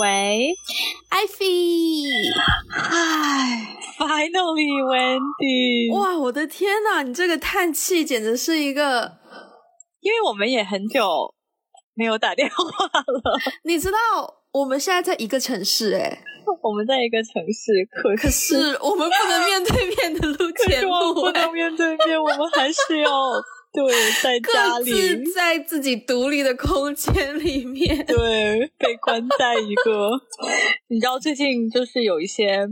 喂，Ivy，嗨，Finally Wendy，哇，我的天呐，你这个叹气简直是一个，因为我们也很久没有打电话了。你知道我们现在在一个城市，哎，我们在一个城市，可可是我们不能面对面的录节目，不能面对面，我们还是要。对，在家里，在自己独立的空间里面，对，被关在一个。你知道最近就是有一些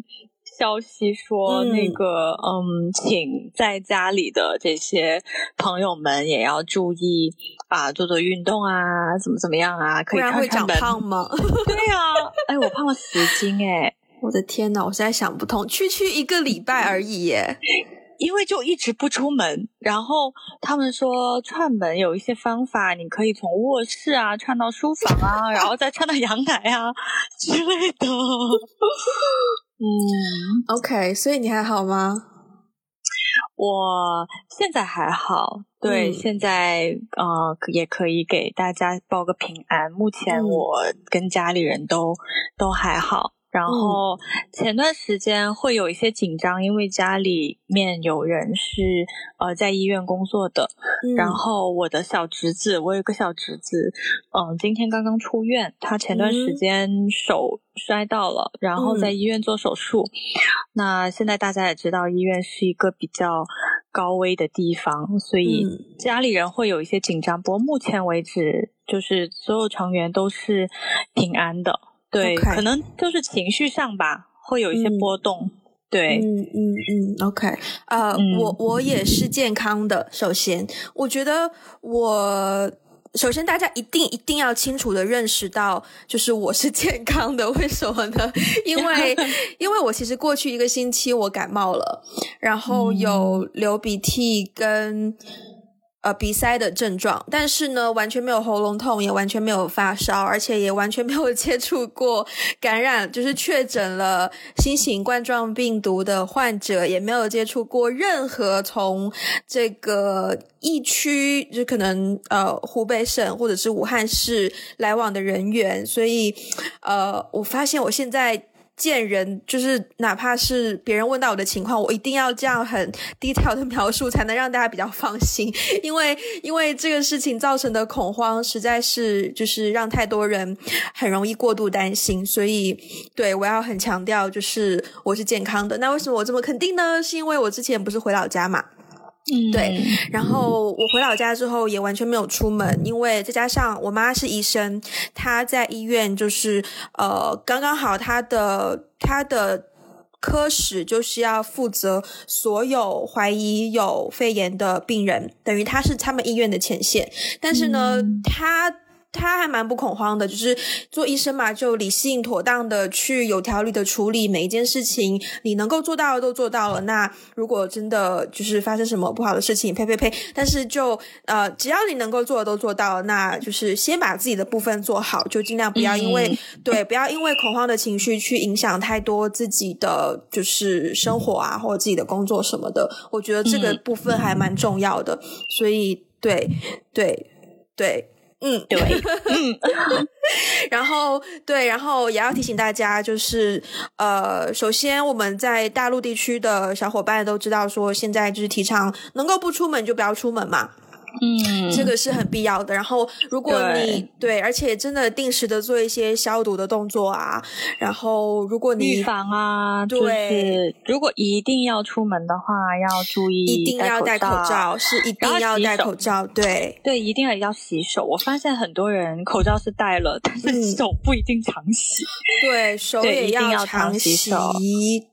消息说，那个嗯，请在家里的这些朋友们也要注意啊，做做运动啊，怎么怎么样啊，可以会长胖吗？对呀，哎，我胖了十斤哎，我的天呐，我现在想不通，区区一个礼拜而已耶。因为就一直不出门，然后他们说串门有一些方法，你可以从卧室啊串到书房啊，然后再串到阳台啊 之类的。嗯，OK，所以你还好吗？我现在还好，对，现在呃也可以给大家报个平安。目前我跟家里人都都还好。然后前段时间会有一些紧张，因为家里面有人是呃在医院工作的。然后我的小侄子，我有个小侄子，嗯，今天刚刚出院，他前段时间手摔到了，然后在医院做手术。那现在大家也知道，医院是一个比较高危的地方，所以家里人会有一些紧张。不过目前为止，就是所有成员都是平安的。对，可能就是情绪上吧，会有一些波动。对，嗯嗯嗯，OK，呃，我我也是健康的。首先，我觉得我首先大家一定一定要清楚的认识到，就是我是 健康的。为什么呢？因为 因为我其实过去一个星期我感冒了，然后有流鼻涕跟。呃，鼻塞的症状，但是呢，完全没有喉咙痛，也完全没有发烧，而且也完全没有接触过感染，就是确诊了新型冠状病毒的患者，也没有接触过任何从这个疫区，就可能呃湖北省或者是武汉市来往的人员，所以呃，我发现我现在。见人就是哪怕是别人问到我的情况，我一定要这样很 detail 的描述，才能让大家比较放心。因为 因为这个事情造成的恐慌，实在是就是让太多人很容易过度担心。所以对我要很强调，就是我是健康的。那为什么我这么肯定呢？是因为我之前不是回老家嘛。对，然后我回老家之后也完全没有出门，因为再加上我妈是医生，她在医院就是呃刚刚好，她的她的科室就是要负责所有怀疑有肺炎的病人，等于她是他们医院的前线，但是呢，她。他还蛮不恐慌的，就是做医生嘛，就理性妥当的去有条理的处理每一件事情，你能够做到的都做到了。那如果真的就是发生什么不好的事情，呸呸呸！但是就呃，只要你能够做的都做到了，那就是先把自己的部分做好，就尽量不要因为 对，不要因为恐慌的情绪去影响太多自己的就是生活啊，或者自己的工作什么的。我觉得这个部分还蛮重要的，所以对对对。嗯，对，嗯，然后对，然后也要提醒大家，就是呃，首先我们在大陆地区的小伙伴都知道，说现在就是提倡能够不出门就不要出门嘛。嗯，这个是很必要的。然后，如果你对，而且真的定时的做一些消毒的动作啊。然后，如果你预防啊，对，如果一定要出门的话，要注意一定要戴口罩，是一定要戴口罩。对对，一定要要洗手。我发现很多人口罩是戴了，但是手不一定常洗。对手也要常洗。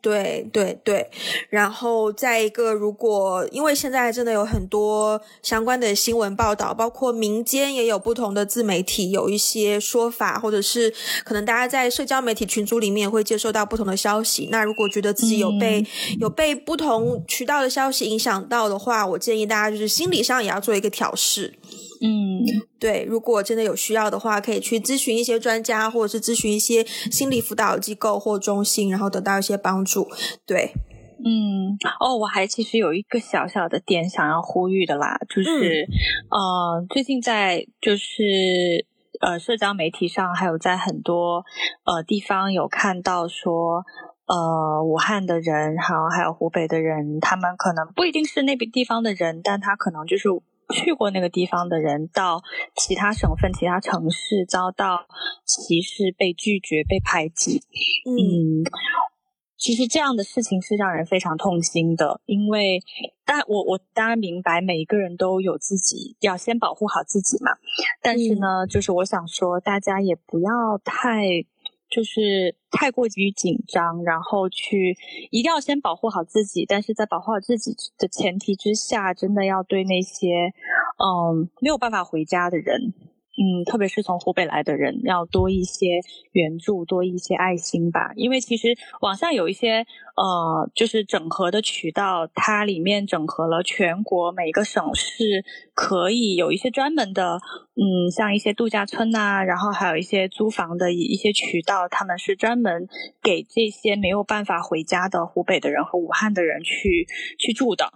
对对对。然后再一个，如果因为现在真的有很多相关的。新闻报道，包括民间也有不同的自媒体有一些说法，或者是可能大家在社交媒体群组里面会接收到不同的消息。那如果觉得自己有被有被不同渠道的消息影响到的话，我建议大家就是心理上也要做一个调试。嗯，对，如果真的有需要的话，可以去咨询一些专家，或者是咨询一些心理辅导机构或中心，然后得到一些帮助。对。嗯，哦，我还其实有一个小小的点想要呼吁的啦，就是，呃，最近在就是呃社交媒体上，还有在很多呃地方有看到说，呃武汉的人，然后还有湖北的人，他们可能不一定是那个地方的人，但他可能就是去过那个地方的人，到其他省份、其他城市遭到歧视、被拒绝、被排挤，嗯。其实这样的事情是让人非常痛心的，因为，但我我当然明白每一个人都有自己要先保护好自己嘛。但是呢，就是我想说，大家也不要太就是太过于紧张，然后去一定要先保护好自己。但是在保护好自己的前提之下，真的要对那些嗯没有办法回家的人。嗯，特别是从湖北来的人，要多一些援助，多一些爱心吧。因为其实网上有一些呃，就是整合的渠道，它里面整合了全国每个省市，可以有一些专门的，嗯，像一些度假村呐，然后还有一些租房的一些渠道，他们是专门给这些没有办法回家的湖北的人和武汉的人去去住的。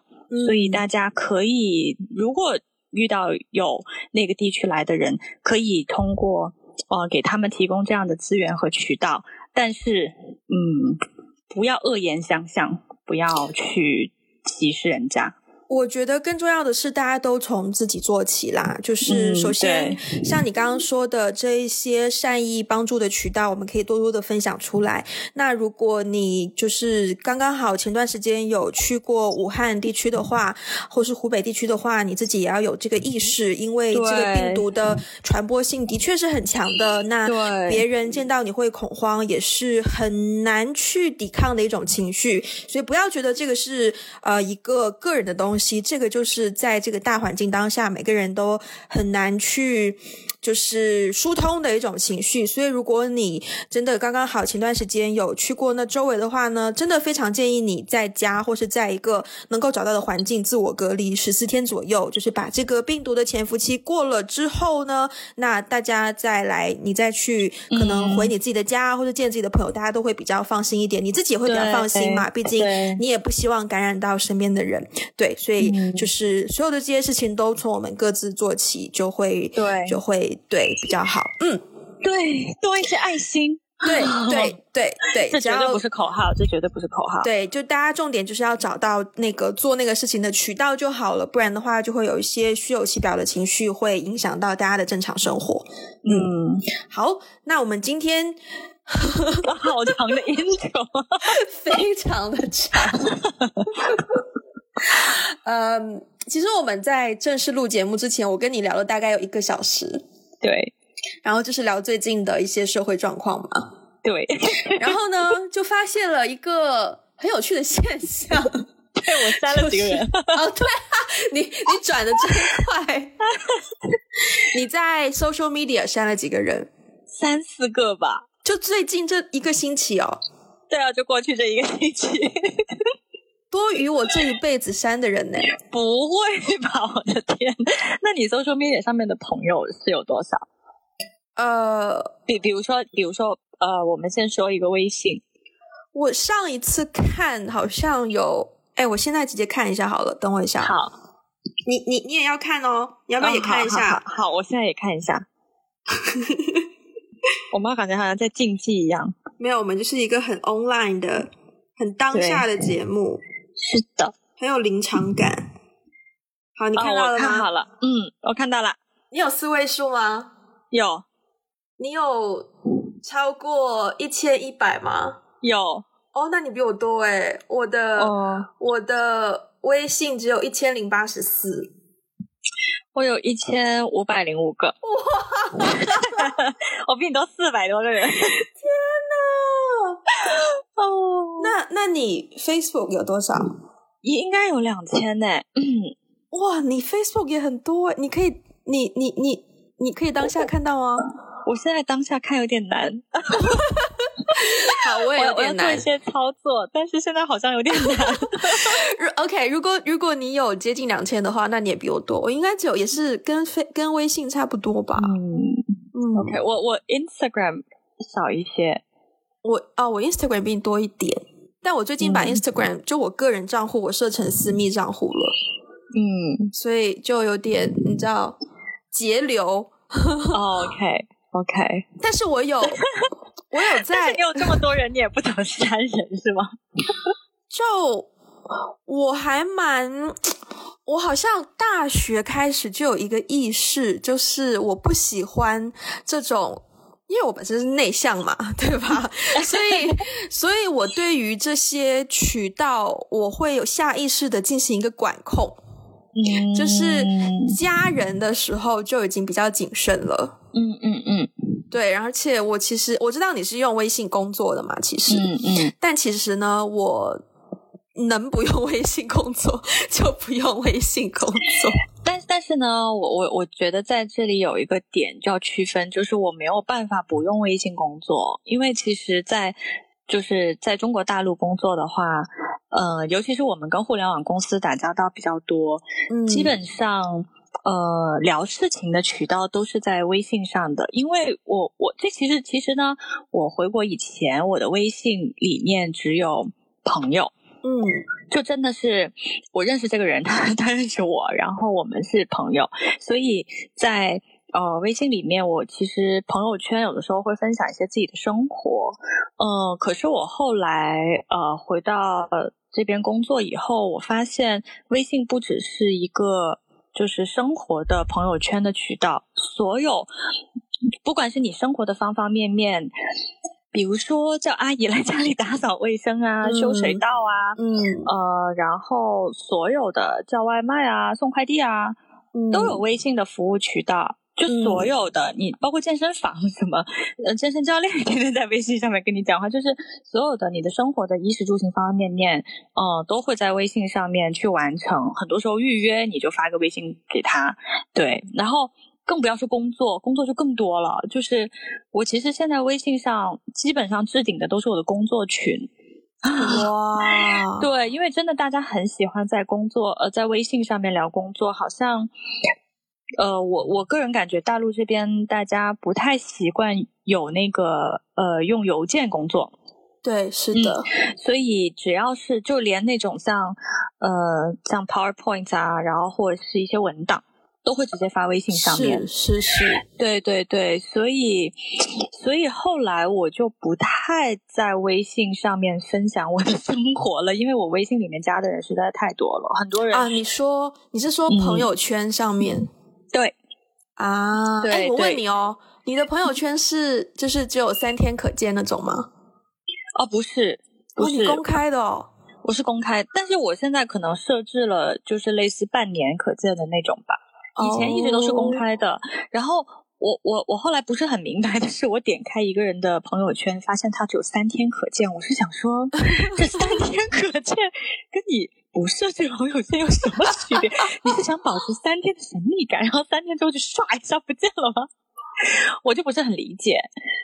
所以大家可以如果。遇到有那个地区来的人，可以通过呃给他们提供这样的资源和渠道，但是嗯，不要恶言相向，不要去歧视人家。我觉得更重要的是，大家都从自己做起啦。就是首先，像你刚刚说的这一些善意帮助的渠道，我们可以多多的分享出来。那如果你就是刚刚好前段时间有去过武汉地区的话，或是湖北地区的话，你自己也要有这个意识，因为这个病毒的传播性的确是很强的。那别人见到你会恐慌，也是很难去抵抗的一种情绪。所以不要觉得这个是呃一个个人的东西。这个就是在这个大环境当下，每个人都很难去。就是疏通的一种情绪，所以如果你真的刚刚好前段时间有去过那周围的话呢，真的非常建议你在家或是在一个能够找到的环境自我隔离十四天左右，就是把这个病毒的潜伏期过了之后呢，那大家再来，你再去可能回你自己的家或者见自己的朋友，大家都会比较放心一点，你自己也会比较放心嘛，毕竟你也不希望感染到身边的人，对，所以就是所有的这些事情都从我们各自做起，就会对，就会。对，比较好。嗯，对，多一些爱心。对，对，对，对，这绝对不是口号，这绝对不是口号。对，就大家重点就是要找到那个做那个事情的渠道就好了，不然的话就会有一些虚有其表的情绪，会影响到大家的正常生活。嗯，好，那我们今天 好长的音球，非常的长。嗯。其实我们在正式录节目之前，我跟你聊了大概有一个小时，对，然后就是聊最近的一些社会状况嘛，对，然后呢，就发现了一个很有趣的现象，对 我删了几个人，哦，对啊，你你转的真快，你在 social media 删了几个人？三四个吧，就最近这一个星期哦，对啊，就过去这一个星期。多于我这一辈子删的人呢？不会吧！我的天，那你搜说 media 上面的朋友是有多少？呃，比比如说，比如说，呃，我们先说一个微信。我上一次看好像有，哎，我现在直接看一下好了，等我一下。好，你你你也要看哦，你要不要也看一下？好，我现在也看一下。我们感觉好像在竞技一样。没有，我们就是一个很 online 的、很当下的节目。是的，很有临场感。好，你看到了吗？看好了，嗯，我看到了。你有四位数吗？有。你有超过一千一百吗？有。哦，那你比我多哎。我的，我的微信只有一千零八十四。我有一千五百零五个。哇！我比你多四百多个人。天哪！哦，那那你 Facebook 有多少？也应该有两千呢。哇，你 Facebook 也很多，你可以，你你你你可以当下看到啊。我现在当下看有点难。好，我也有点难。做一些操作，但是现在好像有点难。OK，如果如果你有接近两千的话，那你也比我多。我应该只有也是跟飞跟微信差不多吧。嗯嗯。OK，我我 Instagram 少一些。我啊，我 Instagram 比你多一点，但我最近把 Instagram 就我个人账户我设成私密账户了，嗯，所以就有点你知道节流。OK，OK，但是我有，我有 在，你有这么多人，你也不怎么删人是吗？就我还蛮，我好像大学开始就有一个意识，就是我不喜欢这种，因为我本身是内向嘛，对吧？所以，所以我对于这些渠道，我会有下意识的进行一个管控。就是家人的时候就已经比较谨慎了。嗯嗯嗯，对，而且我其实我知道你是用微信工作的嘛，其实，嗯嗯，但其实呢，我能不用微信工作 就不用微信工作。但但是呢，我我我觉得在这里有一个点就要区分，就是我没有办法不用微信工作，因为其实，在就是在中国大陆工作的话。呃，尤其是我们跟互联网公司打交道比较多，嗯，基本上呃聊事情的渠道都是在微信上的。因为我我这其实其实呢，我回国以前我的微信里面只有朋友，嗯，就真的是我认识这个人，他他认识我，然后我们是朋友，所以在。呃，微信里面我其实朋友圈有的时候会分享一些自己的生活，嗯，可是我后来呃回到这边工作以后，我发现微信不只是一个就是生活的朋友圈的渠道，所有不管是你生活的方方面面，比如说叫阿姨来家里打扫卫生啊、修水道啊，嗯，呃，然后所有的叫外卖啊、送快递啊，都有微信的服务渠道。就所有的你，包括健身房什么，呃，健身教练天天在微信上面跟你讲话，就是所有的你的生活的衣食住行方方面面，嗯，都会在微信上面去完成。很多时候预约你就发个微信给他，对，然后更不要说工作，工作就更多了。就是我其实现在微信上基本上置顶的都是我的工作群，哇，对，因为真的大家很喜欢在工作，呃，在微信上面聊工作，好像。呃，我我个人感觉大陆这边大家不太习惯有那个呃用邮件工作，对，是的，所以只要是就连那种像呃像 PowerPoint 啊，然后或者是一些文档，都会直接发微信上面，是是，对对对，所以所以后来我就不太在微信上面分享我的生活了，因为我微信里面加的人实在太多了，很多人啊，你说你是说朋友圈上面？对啊，哎，我问你哦，你的朋友圈是就是只有三天可见那种吗？哦，不是，不是公开的哦，我是公开，但是我现在可能设置了就是类似半年可见的那种吧，以前一直都是公开的，然后。我我我后来不是很明白 的是，我点开一个人的朋友圈，发现他只有三天可见。我是想说，这三天可见跟你不设置朋友圈有什么区别？你是想保持三天的神秘感，然后三天之后就唰一下不见了吗？我就不是很理解。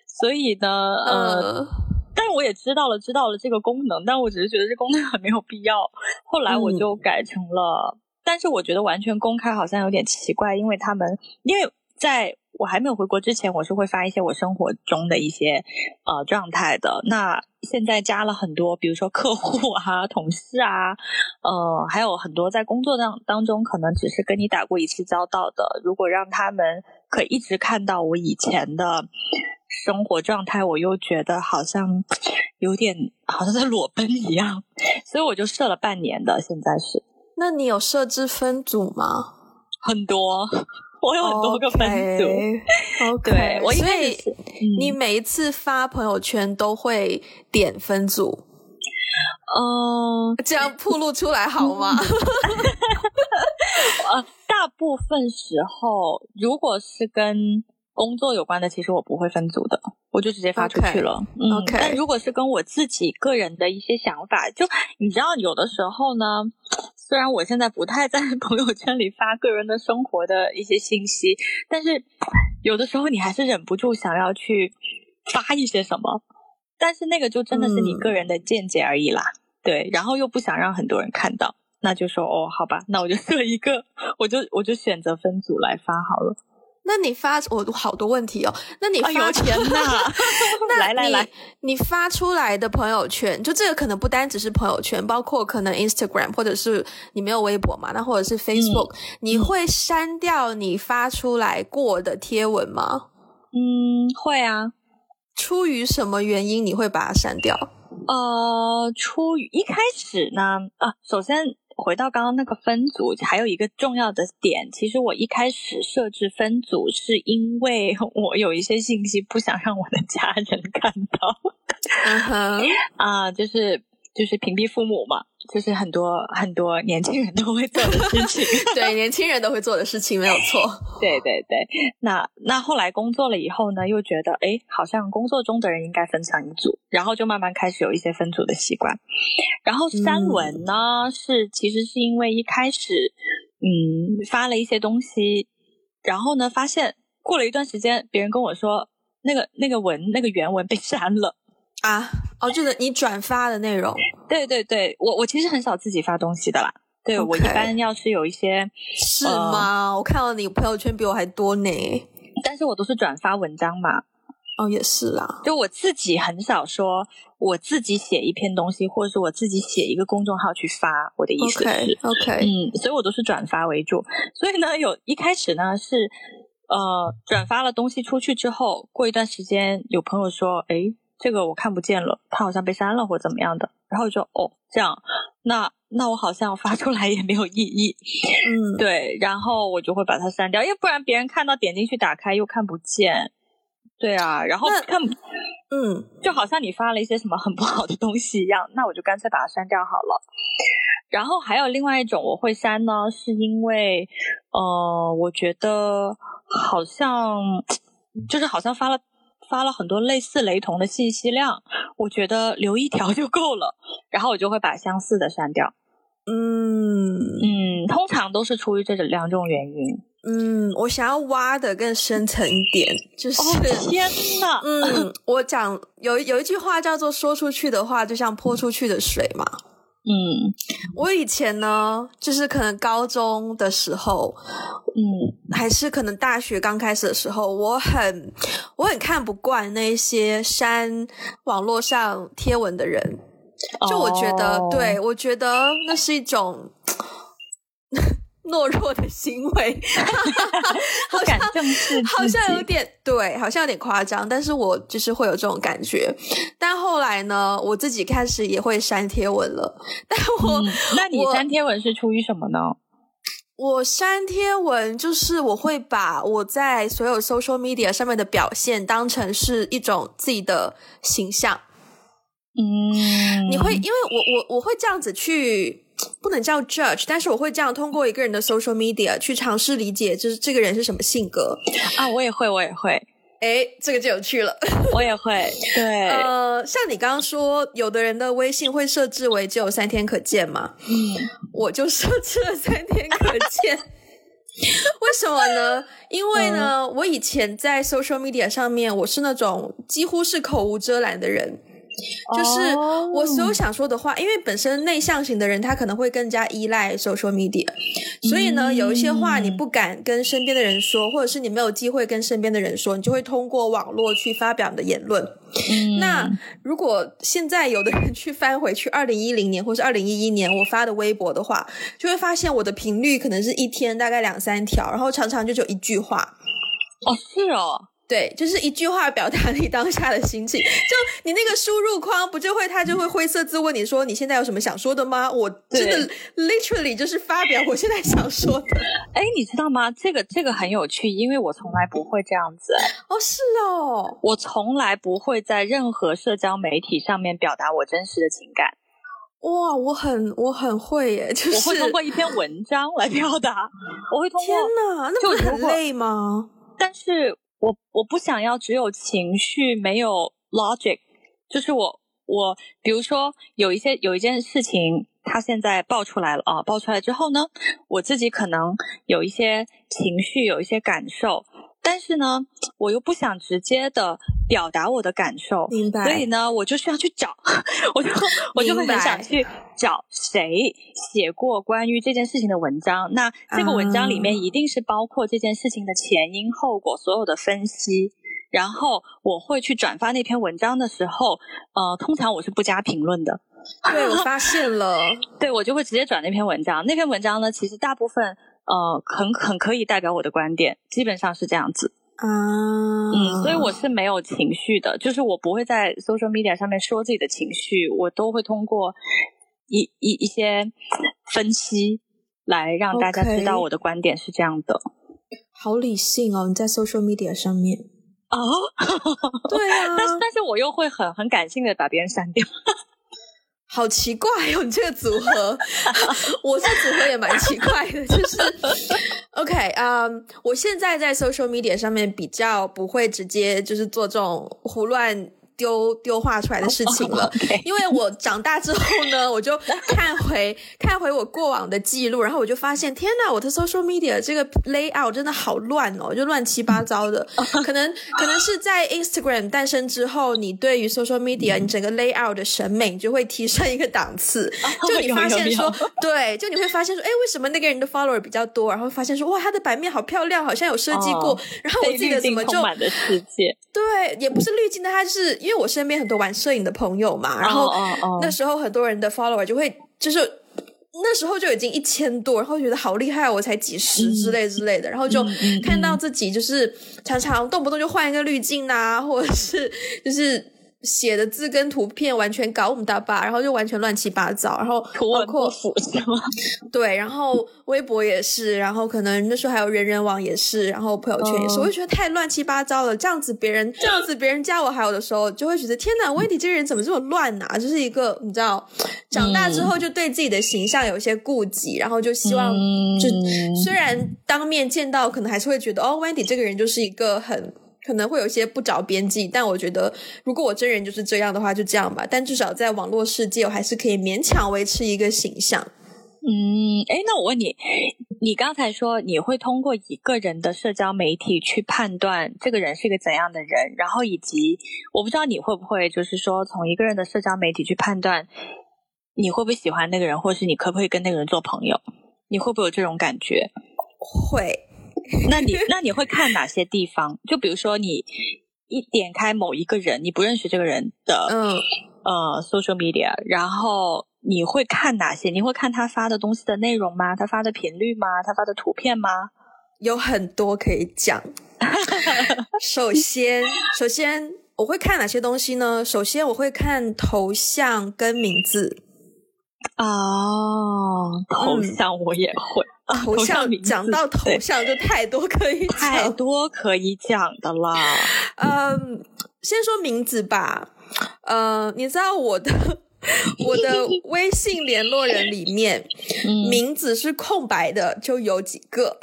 所以呢，呃，但是我也知道了，知道了这个功能，但我只是觉得这功能很没有必要。后来我就改成了，但是我觉得完全公开好像有点奇怪，因为他们因为在。我还没有回国之前，我是会发一些我生活中的一些呃状态的。那现在加了很多，比如说客户啊、同事啊，呃，还有很多在工作当当中可能只是跟你打过一次交道的。如果让他们可以一直看到我以前的生活状态，我又觉得好像有点好像在裸奔一样，所以我就设了半年的。现在是，那你有设置分组吗？很多。我有很多个分组，OK，我所以你每一次发朋友圈都会点分组，嗯，这样铺露出来好吗？呃，大部分时候，如果是跟工作有关的，其实我不会分组的，我就直接发出去了。OK，但如果是跟我自己个人的一些想法，就你知道，有的时候呢。虽然我现在不太在 朋友圈里发个人的生活的一些信息，但是有的时候你还是忍不住想要去发一些什么，但是那个就真的是你个人的见解而已啦。对，然后又不想让很多人看到，那就说哦，好吧，那我就设一个，我就我就选择分组来发好了。那你发我好多问题哦。那你发钱呐？来来来，你发出来的朋友圈，就这个可能不单只是朋友圈，包括可能 Instagram 或者是你没有微博嘛，那或者是 Facebook，你会删掉你发出来过的贴文吗？嗯，会啊。出于什么原因你会把它删掉？呃，出于一开始呢，啊，首先回到刚刚那个分组，还有一个重要的点，其实我一开始设置分组是因为我有一些信息不想让我的家人看到。啊，就是就是屏蔽父母嘛。就是很多很多年轻人都会做的事情，对，年轻人都会做的事情没有错。对对对，那那后来工作了以后呢，又觉得哎，好像工作中的人应该分成一组，然后就慢慢开始有一些分组的习惯。然后删文呢，是其实是因为一开始嗯发了一些东西，然后呢发现过了一段时间，别人跟我说那个那个文那个原文被删了。啊，哦，就是你转发的内容。对对对，我我其实很少自己发东西的啦。对我一般要是有一些，是吗？我看到你朋友圈比我还多呢。但是我都是转发文章嘛。哦，也是啦。就我自己很少说我自己写一篇东西，或者是我自己写一个公众号去发。我的意思是，OK，嗯，所以我都是转发为主。所以呢，有一开始呢是呃转发了东西出去之后，过一段时间有朋友说，哎。这个我看不见了，它好像被删了或怎么样的，然后就哦这样，那那我好像发出来也没有意义，嗯，对，然后我就会把它删掉，因为不然别人看到点进去打开又看不见，对啊，然后看，嗯，就好像你发了一些什么很不好的东西一样，那我就干脆把它删掉好了。然后还有另外一种我会删呢，是因为呃，我觉得好像就是好像发了。发了很多类似雷同的信息量，我觉得留一条就够了，然后我就会把相似的删掉。嗯嗯，通常都是出于这两种原因。嗯，我想要挖的更深层一点，就是天呐，嗯，我讲有有一句话叫做“说出去的话就像泼出去的水”嘛。嗯，我以前呢，就是可能高中的时候，嗯，还是可能大学刚开始的时候，我很我很看不惯那些删网络上贴文的人，就我觉得，对我觉得那是一种。懦弱的行为，好像好像有点对，好像有点夸张，但是我就是会有这种感觉。但后来呢，我自己开始也会删贴文了。但我，那你删贴文是出于什么呢？我删贴文就是我会把我在所有 social media 上面的表现当成是一种自己的形象。嗯，你会因为我我我会这样子去。不能叫 judge，但是我会这样通过一个人的 social media 去尝试理解，就是这个人是什么性格啊。我也会，我也会。哎，这个就有趣了。我也会。对。呃，像你刚刚说，有的人的微信会设置为只有三天可见嘛？嗯，我就设置了三天可见。为什么呢？因为呢，我以前在 social media 上面，我是那种几乎是口无遮拦的人。就是我所有想说的话，因为本身内向型的人，他可能会更加依赖 social media，所以呢，有一些话你不敢跟身边的人说，或者是你没有机会跟身边的人说，你就会通过网络去发表你的言论。那如果现在有的人去翻回去二零一零年或是二零一一年我发的微博的话，就会发现我的频率可能是一天大概两三条，然后常常就只有一句话。哦，是哦。对，就是一句话表达你当下的心情。就你那个输入框，不就会它就会灰色字问你说你现在有什么想说的吗？我真的 literally 就是发表我现在想说的。哎，你知道吗？这个这个很有趣，因为我从来不会这样子。哦，是哦，我从来不会在任何社交媒体上面表达我真实的情感。哇，我很我很会耶，就是我会通过一篇文章来表达。我会通过。天哪，那不很累吗？但是。我我不想要只有情绪没有 logic，就是我我比如说有一些有一件事情，它现在爆出来了啊，爆出来之后呢，我自己可能有一些情绪，有一些感受。但是呢，我又不想直接的表达我的感受，明白？所以呢，我就需要去找，我就我就会很想去找谁写过关于这件事情的文章。那这个文章里面一定是包括这件事情的前因后果所有的分析。然后我会去转发那篇文章的时候，呃，通常我是不加评论的。对，我发 现了，对我就会直接转那篇文章。那篇文章呢，其实大部分。呃，很很可以代表我的观点，基本上是这样子。啊，嗯，所以我是没有情绪的，就是我不会在 social media 上面说自己的情绪，我都会通过一一一些分析来让大家知道我的观点是这样的。好理性哦，你在 social media 上面哦，对啊，但是但是我又会很很感性的把别人删掉。好奇怪哦，你这个组合，我这组合也蛮奇怪的，就是，OK，嗯，我现在在 social media 上面比较不会直接就是做这种胡乱。丢丢画出来的事情了，因为我长大之后呢，我就看回看回我过往的记录，然后我就发现，天呐，我的 social media 这个 layout 真的好乱哦，就乱七八糟的。可能 可能是在 Instagram 诞生之后，你对于 social media 你整个 layout 的审美就会提升一个档次。就你发现说，对，就你会发现说，哎，为什么那个人的 follower 比较多？然后发现说，哇，他的版面好漂亮，好像有设计过。然后我记得怎么就对，也不是滤镜的，它是。因为我身边很多玩摄影的朋友嘛，然后那时候很多人的 follower 就会就是那时候就已经一千多，然后觉得好厉害，我才几十之类之类的，然后就看到自己就是常常动不动就换一个滤镜啊，或者是就是。写的字跟图片完全搞我们大巴，然后就完全乱七八糟，然后包括是吗？对，然后微博也是，然后可能那时候还有人人网也是，然后朋友圈也是，我就觉得太乱七八糟了。这样子别人这样子别人加我好友的时候，就会觉得天哪，温迪这个人怎么这么乱啊？就是一个你知道，长大之后就对自己的形象有一些顾忌，然后就希望就虽然当面见到，可能还是会觉得哦，温迪这个人就是一个很。可能会有些不着边际，但我觉得如果我真人就是这样的话，就这样吧。但至少在网络世界，我还是可以勉强维持一个形象。嗯，哎，那我问你，你刚才说你会通过一个人的社交媒体去判断这个人是一个怎样的人，然后以及我不知道你会不会就是说从一个人的社交媒体去判断你会不会喜欢那个人，或是你可不可以跟那个人做朋友？你会不会有这种感觉？会。那你那你会看哪些地方？就比如说，你一点开某一个人，你不认识这个人的，嗯，呃，social media，然后你会看哪些？你会看他发的东西的内容吗？他发的频率吗？他发的图片吗？有很多可以讲。首先，首先我会看哪些东西呢？首先我会看头像跟名字。哦，头像我也会。头像讲到头像就太多可以太多可以讲的了。嗯，先说名字吧。呃，你知道我的 我的微信联络人里面，名字是空白的就有几个。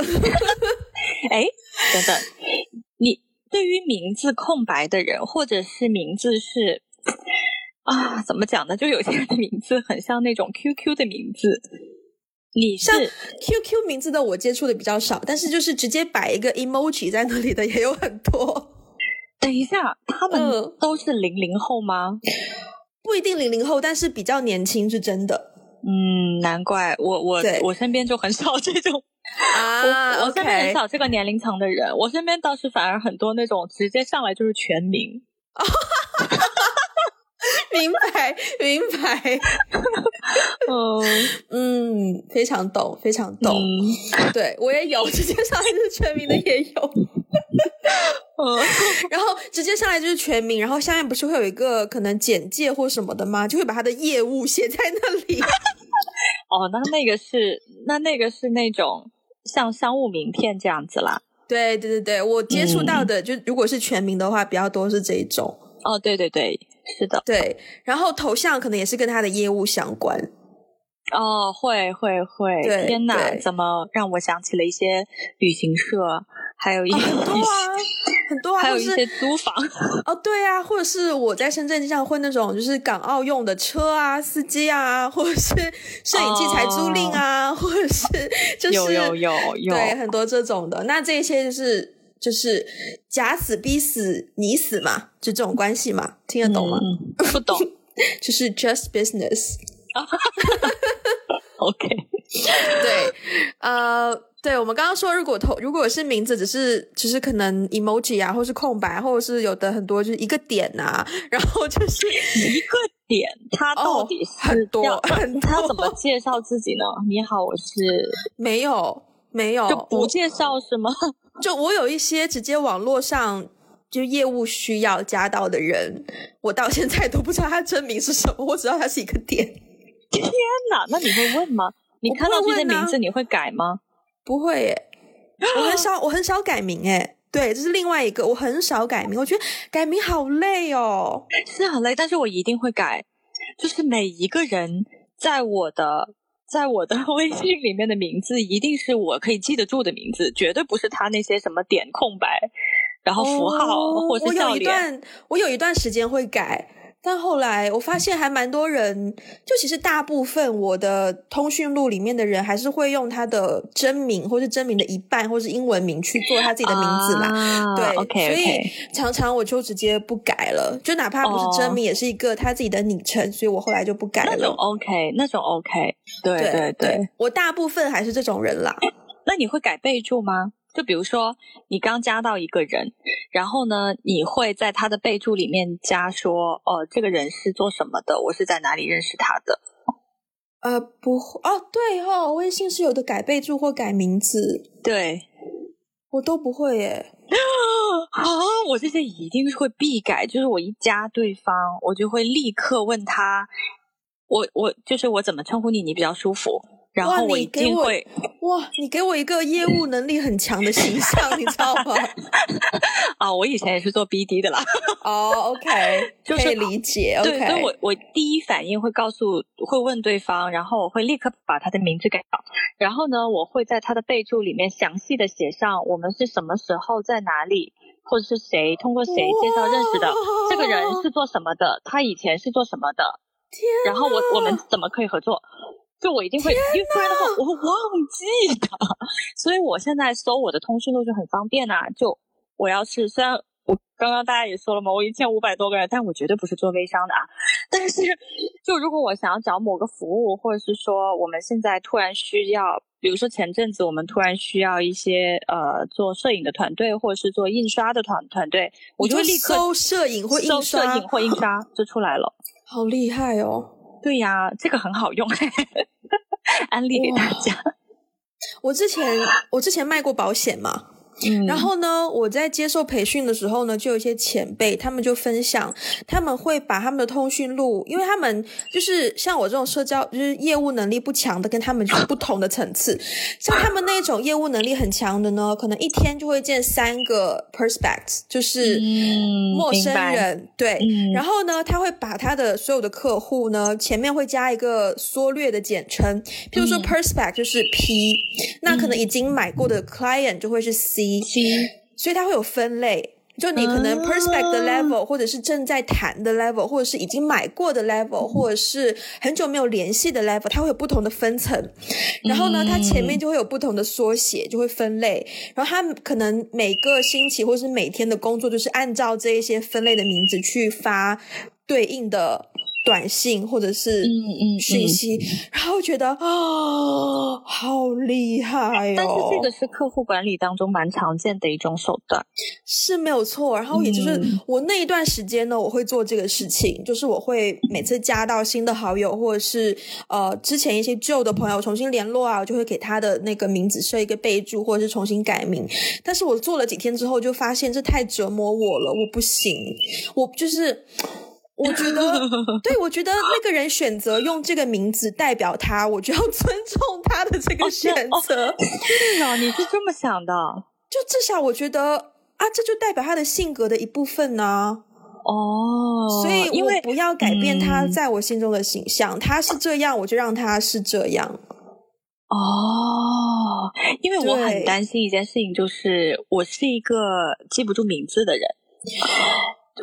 哎，等等，你对于名字空白的人，或者是名字是啊，怎么讲呢？就有些人的名字很像那种 QQ 的名字。你像 QQ 名字的我接触的比较少，但是就是直接摆一个 emoji 在那里的也有很多。等一下，他们都是零零后吗？不一定零零后，但是比较年轻是真的。嗯，难怪我我我身边就很少这种啊，我身边很少这个年龄层的人。我身边倒是反而很多那种直接上来就是全名。明白，明白。嗯嗯，非常懂，非常懂。对我也有直接上来就是全名的也有。嗯，然后直接上来就是全名，然后下面不是会有一个可能简介或什么的吗？就会把他的业务写在那里。哦，那那个是那那个是那种像商务名片这样子啦。对对对对，我接触到的就如果是全名的话，比较多是这一种。哦，对对对。是的，对，然后头像可能也是跟他的业务相关。哦，会会会，天哪，怎么让我想起了一些旅行社，还有一些很多啊，很多啊，还有一些租房。哦，对啊，或者是我在深圳经常会那种，就是港澳用的车啊，司机啊，或者是 摄影器材租赁啊，或者是就是有有有有，对，很多这种的。那这些就是。就是假死逼死你死嘛，就这种关系嘛，听得懂吗？不懂，就是 just business。OK，对，呃，对，我们刚刚说，如果头如果是名字，只是只是可能 emoji 啊，或是空白，或者是有的很多就是一个点啊，然后就是一个点，他到底是很多很他 怎么介绍自己呢？你好，我是没有没有就不介绍是吗？就我有一些直接网络上就业务需要加到的人，我到现在都不知道他真名是什么，我只知道他是一个点。天哪，那你会问吗？你看到这些名字你会改吗？不会耶，我很 少我很少改名哎。对，这是另外一个，我很少改名，我觉得改名好累哦，是很累，但是我一定会改，就是每一个人在我的在我的 微信里面的名字，一定是我可以记得住的名字，绝对不是他那些什么点空白，然后符号或者笑脸。我有一段，我有一段时间会改。但后来我发现还蛮多人，就其实大部分我的通讯录里面的人，还是会用他的真名，或是真名的一半，或是英文名去做他自己的名字嘛。对所以常常我就直接不改了，就哪怕不是真名，也是一个他自己的昵称，所以我后来就不改了。那种 OK，那种 OK，对对对，我大部分还是这种人啦。那你会改备注吗？就比如说，你刚加到一个人，然后呢，你会在他的备注里面加说，哦，这个人是做什么的？我是在哪里认识他的？呃，不，哦，对哦，微信是有的改备注或改名字，对，我都不会耶。啊，我这些一定是会必改，就是我一加对方，我就会立刻问他，我我就是我怎么称呼你，你比较舒服。然后我一定会哇！你给我一个业务能力很强的形象，你知道吗？啊，我以前也是做 BD 的啦。哦，OK，可以理解。对，所以我我第一反应会告诉，会问对方，然后我会立刻把他的名字改掉。然后呢，我会在他的备注里面详细的写上我们是什么时候在哪里，或者是谁通过谁介绍认识的，这个人是做什么的，他以前是做什么的，然后我我们怎么可以合作？就我一定会，因为不然的话我会忘记的，所以我现在搜我的通讯录就很方便呐。就我要是虽然我刚刚大家也说了嘛，我一千五百多个人，但我绝对不是做微商的啊。但是就如果我想要找某个服务，或者是说我们现在突然需要，比如说前阵子我们突然需要一些呃做摄影的团队，或者是做印刷的团团队，我就会立刻搜摄影或印刷，摄影或印刷就出来了。好厉害哦！对呀，这个很好用，安利给大家。我之前我之前卖过保险嘛。然后呢，我在接受培训的时候呢，就有一些前辈，他们就分享，他们会把他们的通讯录，因为他们就是像我这种社交就是业务能力不强的，跟他们就是不同的层次。像他们那种业务能力很强的呢，可能一天就会见三个 prospect，就是陌生人，对。然后呢，他会把他的所有的客户呢，前面会加一个缩略的简称，譬如说 prospect 就是 P，那可能已经买过的 client 就会是 C。所以它会有分类，就你可能 prospect 的 level，或者是正在谈的 level，或者是已经买过的 level，或者是很久没有联系的 level，它会有不同的分层。然后呢，它前面就会有不同的缩写，就会分类。然后它可能每个星期或是每天的工作，就是按照这一些分类的名字去发对应的。短信或者是讯息，然后觉得啊，好厉害哦！但是这个是客户管理当中蛮常见的一种手段，是没有错。然后也就是我那一段时间呢，我会做这个事情，就是我会每次加到新的好友，或者是呃之前一些旧的朋友重新联络啊，我就会给他的那个名字设一个备注，或者是重新改名。但是我做了几天之后，就发现这太折磨我了，我不行，我就是。我觉得，对我觉得那个人选择用这个名字代表他，我就要尊重他的这个选择。是啊，你是这么想的？就至少我觉得啊，这就代表他的性格的一部分呢。哦，所以因为不要改变他在我心中的形象，他是这样，我就让他是这样。哦，因为我很担心一件事情，就是我是一个记不住名字的人。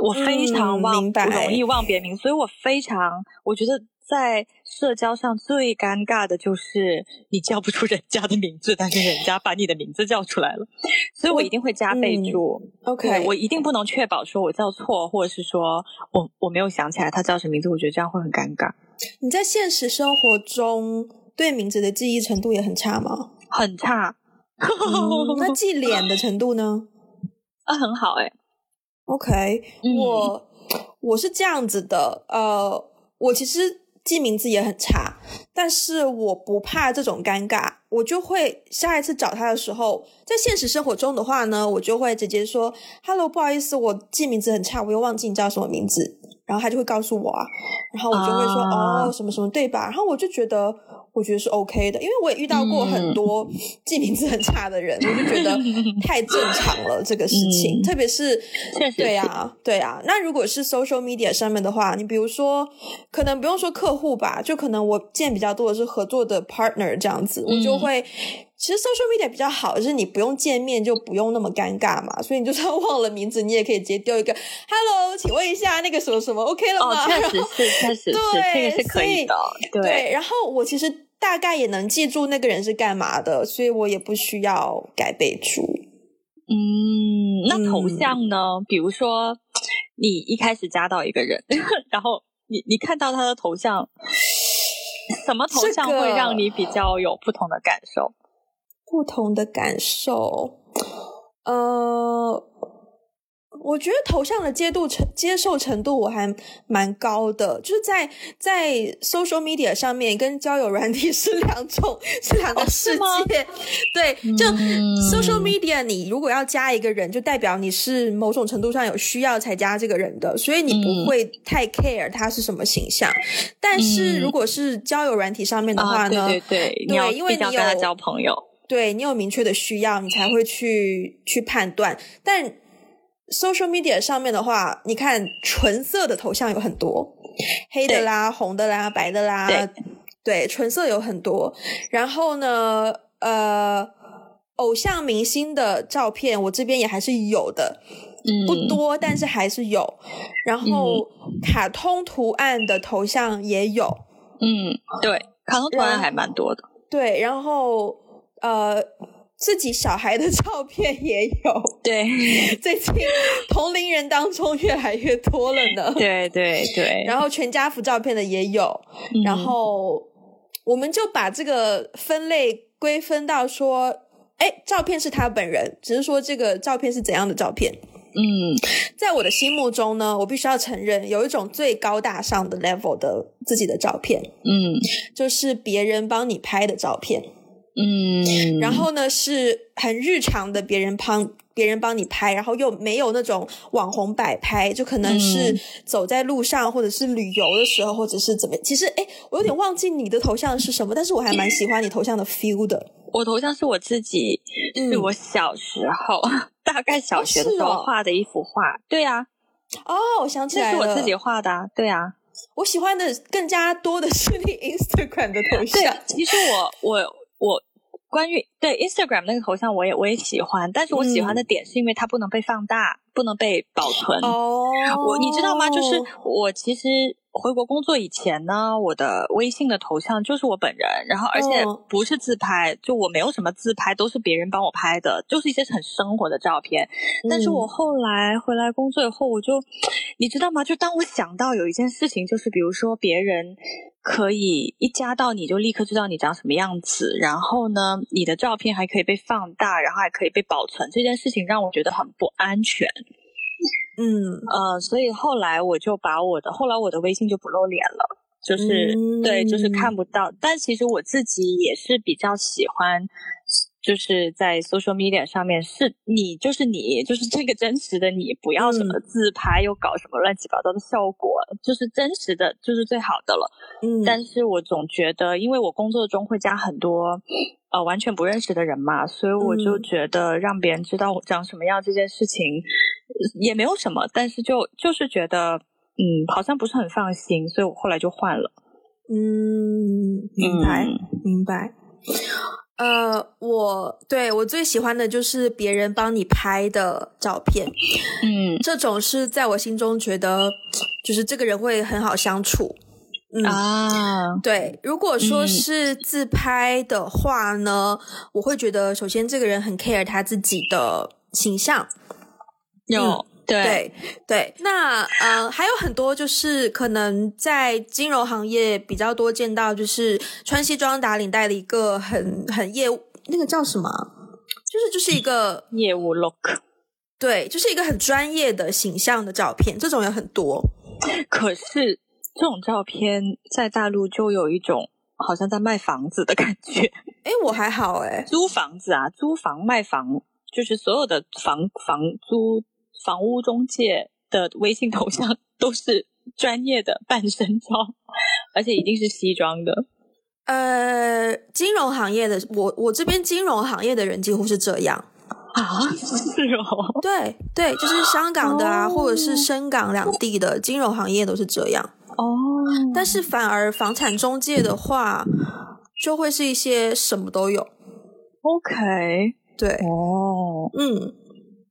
我非常忘不容易忘别名，所以我非常我觉得在社交上最尴尬的就是你叫不出人家的名字，但是人家把你的名字叫出来了，所以我一定会加备注。OK，我一定不能确保说我叫错，或者是说我我没有想起来他叫什么名字，我觉得这样会很尴尬。你在现实生活中对名字的记忆程度也很差吗？很差。那记脸的程度呢？啊，很好哎。OK，我我是这样子的，呃，我其实记名字也很差，但是我不怕这种尴尬，我就会下一次找他的时候，在现实生活中的话呢，我就会直接说：“Hello，不好意思，我记名字很差，我又忘记你叫什么名字。”然后他就会告诉我啊，然后我就会说：“哦，什么什么，对吧？”然后我就觉得。我觉得是 OK 的，因为我也遇到过很多记名字很差的人，我就觉得 太正常了这个事情，特别是对呀，对呀。那如果是 social media 上面的话，你比如说，可能不用说客户吧，就可能我见比较多的是合作的 partner 这样子，我就会。其实 social media 比较好，就是你不用见面就不用那么尴尬嘛，所以你就算忘了名字，你也可以直接丢一个 “hello”，请问一下那个什么什么 OK 了吗？确实是，确实是，这个是可以的。对，然后我其实大概也能记住那个人是干嘛的，所以我也不需要改备注。嗯，那头像呢？比如说你一开始加到一个人，然后你你看到他的头像，什么头像会让你比较有不同的感受？不同的感受，呃，我觉得头像的接度程接受程度我还蛮高的，就是在在 social media 上面跟交友软体是两种 是两个世界，对，就 social media 你如果要加一个人，就代表你是某种程度上有需要才加这个人的，所以你不会太 care 他是什么形象。但是如果是交友软体上面的话呢，对对对，对，因为你有交朋友。对你有明确的需要，你才会去去判断。但 social media 上面的话，你看纯色的头像有很多，黑的啦、红的啦、白的啦，对，纯色有很多。然后呢，呃，偶像明星的照片，我这边也还是有的，不多，但是还是有。然后卡通图案的头像也有，嗯，对，卡通图案还蛮多的。对，然后。呃，自己小孩的 照片也有，对，最近同龄人当中越来越多了呢。对对对，然后全家福照片的也有，然后我们就把这个分类归分到说，哎，照片是他本人，只是说这个照片是怎样的照片。嗯，在我的心目中呢，我必须要承认，有一种最高大上的 level 的自己的照片，嗯，就是别人帮你拍的照片。嗯，然后呢，是很日常的，别人帮别人帮你拍，然后又没有那种网红摆拍，就可能是走在路上，或者是旅游的时候，或者是怎么。其实，哎，我有点忘记你的头像是什么，但是我还蛮喜欢你头像的 feel 的。我头像是我自己，是我小时候 大概小学的时候画的一幅画。对呀，哦，我想起来了，是我自己画的。对呀，我喜欢的更加多的是你 Instagram 的头像。对其实我我我。关于对 Instagram 那个头像，我也我也喜欢，但是我喜欢的点是因为它不能被放大，不能被保存。哦，我你知道吗？就是我其实回国工作以前呢，我的微信的头像就是我本人，然后而且不是自拍，就我没有什么自拍，都是别人帮我拍的，就是一些很生活的照片。但是我后来回来工作以后，我就你知道吗？就当我想到有一件事情，就是比如说别人。可以一加到你就立刻知道你长什么样子，然后呢，你的照片还可以被放大，然后还可以被保存。这件事情让我觉得很不安全。嗯呃，所以后来我就把我的后来我的微信就不露脸了，就是对，就是看不到。但其实我自己也是比较喜欢。就是在 social media 上面，是你就是你，就是这个真实的你，不要什么自拍又搞什么乱七八糟的效果，就是真实的就是最好的了。嗯，但是我总觉得，因为我工作中会加很多呃完全不认识的人嘛，所以我就觉得让别人知道我长什么样这件事情也没有什么，但是就就是觉得嗯好像不是很放心，所以我后来就换了。嗯，明白，明白。呃，我对我最喜欢的就是别人帮你拍的照片，嗯，这种是在我心中觉得就是这个人会很好相处，嗯啊，对。如果说是自拍的话呢，我会觉得首先这个人很 care 他自己的形象，有。对对，那呃还有很多就是可能在金融行业比较多见到，就是穿西装打领带的一个很很业务，那个叫什么？就是就是一个业务 look，对，就是一个很专业的形象的照片，这种有很多。可是这种照片在大陆就有一种好像在卖房子的感觉。哎，哎，我还好哎。租房子啊，租房卖房，就是所有的房房租房屋中介的微信头像 都是专业的半身照，而且一定是西装的。呃，金融行业的，我我这边金融行业的人几乎是这样啊，是哦，对对，就是香港的啊，或者是深港两地的金融行业都是这样哦。但是反而房产中介的话，就会是一些什么都有。OK，对，哦，嗯，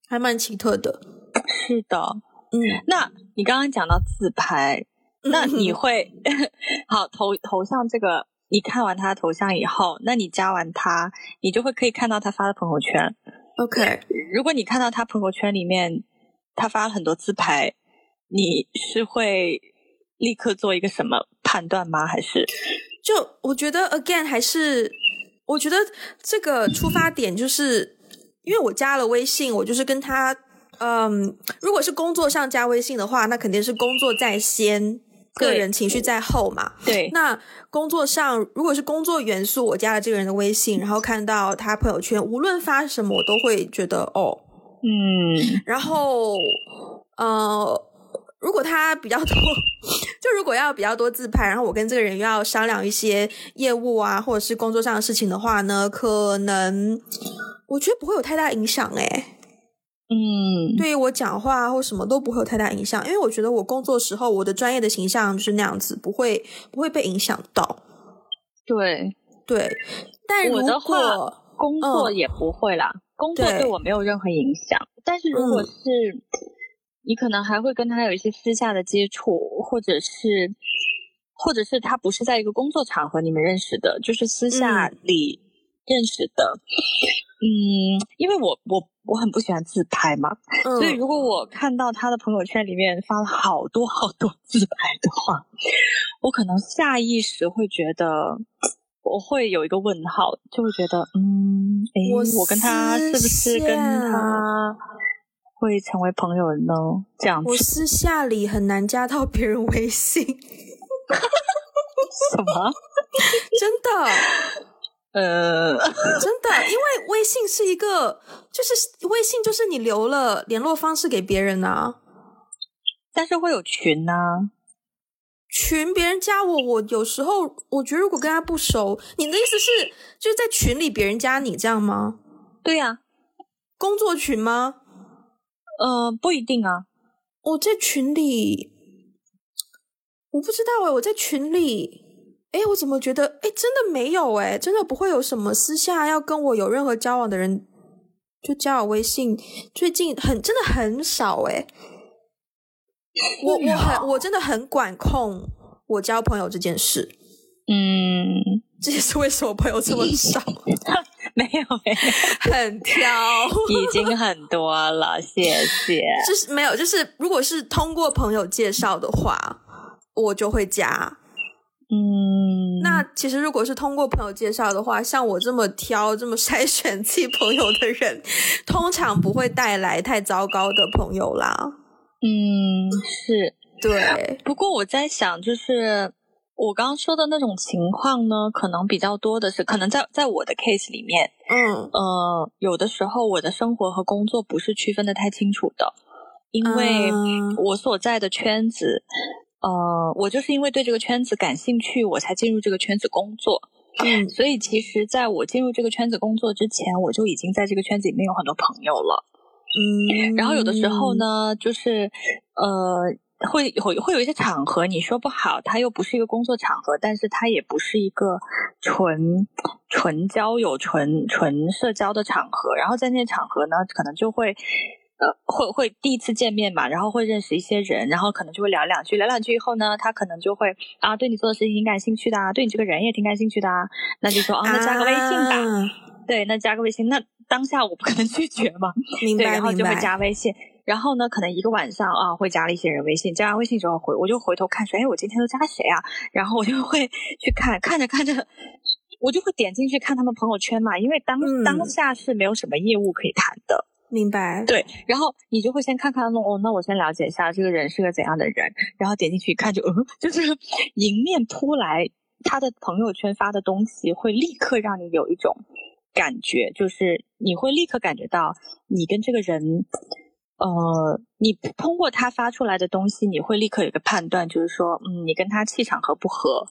还蛮奇特的。是的，嗯，那你刚刚讲到自拍，那你会好头头像这个。你看完他头像以后，那你加完他，你就会可以看到他发的朋友圈。OK，如果你看到他朋友圈里面他发了很多自拍，你是会立刻做一个什么判断吗？还是就我觉得 again 还是我觉得这个出发点就是因为我加了微信，我就是跟他嗯，如果是工作上加微信的话，那肯定是工作在先。个人情绪在后嘛？对。那工作上，如果是工作元素，我加了这个人的微信，然后看到他朋友圈，无论发什么，我都会觉得哦，嗯。然后，呃，如果他比较多，就如果要比较多自拍，然后我跟这个人要商量一些业务啊，或者是工作上的事情的话呢，可能我觉得不会有太大影响诶。嗯，对于我讲话或什么都不会有太大影响，因为我觉得我工作时候我的专业的形象就是那样子，不会不会被影响到。对对，但我的话工作也不会啦，工作对我没有任何影响。但是如果是你可能还会跟他有一些私下的接触，或者是或者是他不是在一个工作场合你们认识的，就是私下里认识的。嗯，因为我我我很不喜欢自拍嘛，所以如果我看到他的朋友圈里面发了好多好多自拍的话，我可能下意识会觉得，我会有一个问号，就会觉得，嗯，哎，我跟他是不是跟他会成为朋友呢？这样子，我私下里很难加到别人微信，什么？真的。呃，真的，因为微信是一个，就是微信就是你留了联络方式给别人啊，但是会有群呐，群别人加我，我有时候我觉得如果跟他不熟，你的意思是就是在群里别人加你这样吗？对呀，工作群吗？呃，不一定啊，我在群里，我不知道哎，我在群里。哎，我怎么觉得？哎，真的没有哎，真的不会有什么私下要跟我有任何交往的人就加我微信。最近很真的很少哎，我我很我真的很管控我交朋友这件事。嗯，这也是为什么朋友这么少。没有没有，很挑，已经很多了，谢谢。就是没有，就是如果是通过朋友介绍的话，我就会加。嗯，那其实如果是通过朋友介绍的话，像我这么挑、这么筛选自己朋友的人，通常不会带来太糟糕的朋友啦。嗯，是对。不过我在想，就是我刚刚说的那种情况呢，可能比较多的是，可能在在我的 case 里面，嗯呃，有的时候我的生活和工作不是区分的太清楚的，因为我所在的圈子。呃，我就是因为对这个圈子感兴趣，我才进入这个圈子工作。嗯，所以其实在我进入这个圈子工作之前，我就已经在这个圈子里面有很多朋友了。嗯，然后有的时候呢，就是呃，会会会有一些场合，你说不好，它又不是一个工作场合，但是它也不是一个纯纯交友、纯纯社交的场合。然后在那场合呢，可能就会。呃，会会第一次见面嘛，然后会认识一些人，然后可能就会聊两句，聊两句以后呢，他可能就会啊，对你做的事情挺感兴趣的啊，对你这个人也挺感兴趣的啊，那就说啊，那加个微信吧，对，那加个微信，那当下我不可能 拒绝嘛，明白然后就会加微信，然后呢，可能一个晚上啊，会加了一些人微信，加完微信之后回，我就回头看说，哎，我今天都加谁啊？然后我就会去看，看着看着，我就会点进去看他们朋友圈嘛，因为当当下是没有什么业务可以谈的。明白，对，然后你就会先看看哦，那我先了解一下这个人是个怎样的人，然后点进去一看，就嗯，就是迎面扑来他的朋友圈发的东西会立刻让你有一种感觉，就是你会立刻感觉到你跟这个人。呃，你通过他发出来的东西，你会立刻有个判断，就是说，嗯，你跟他气场合不合，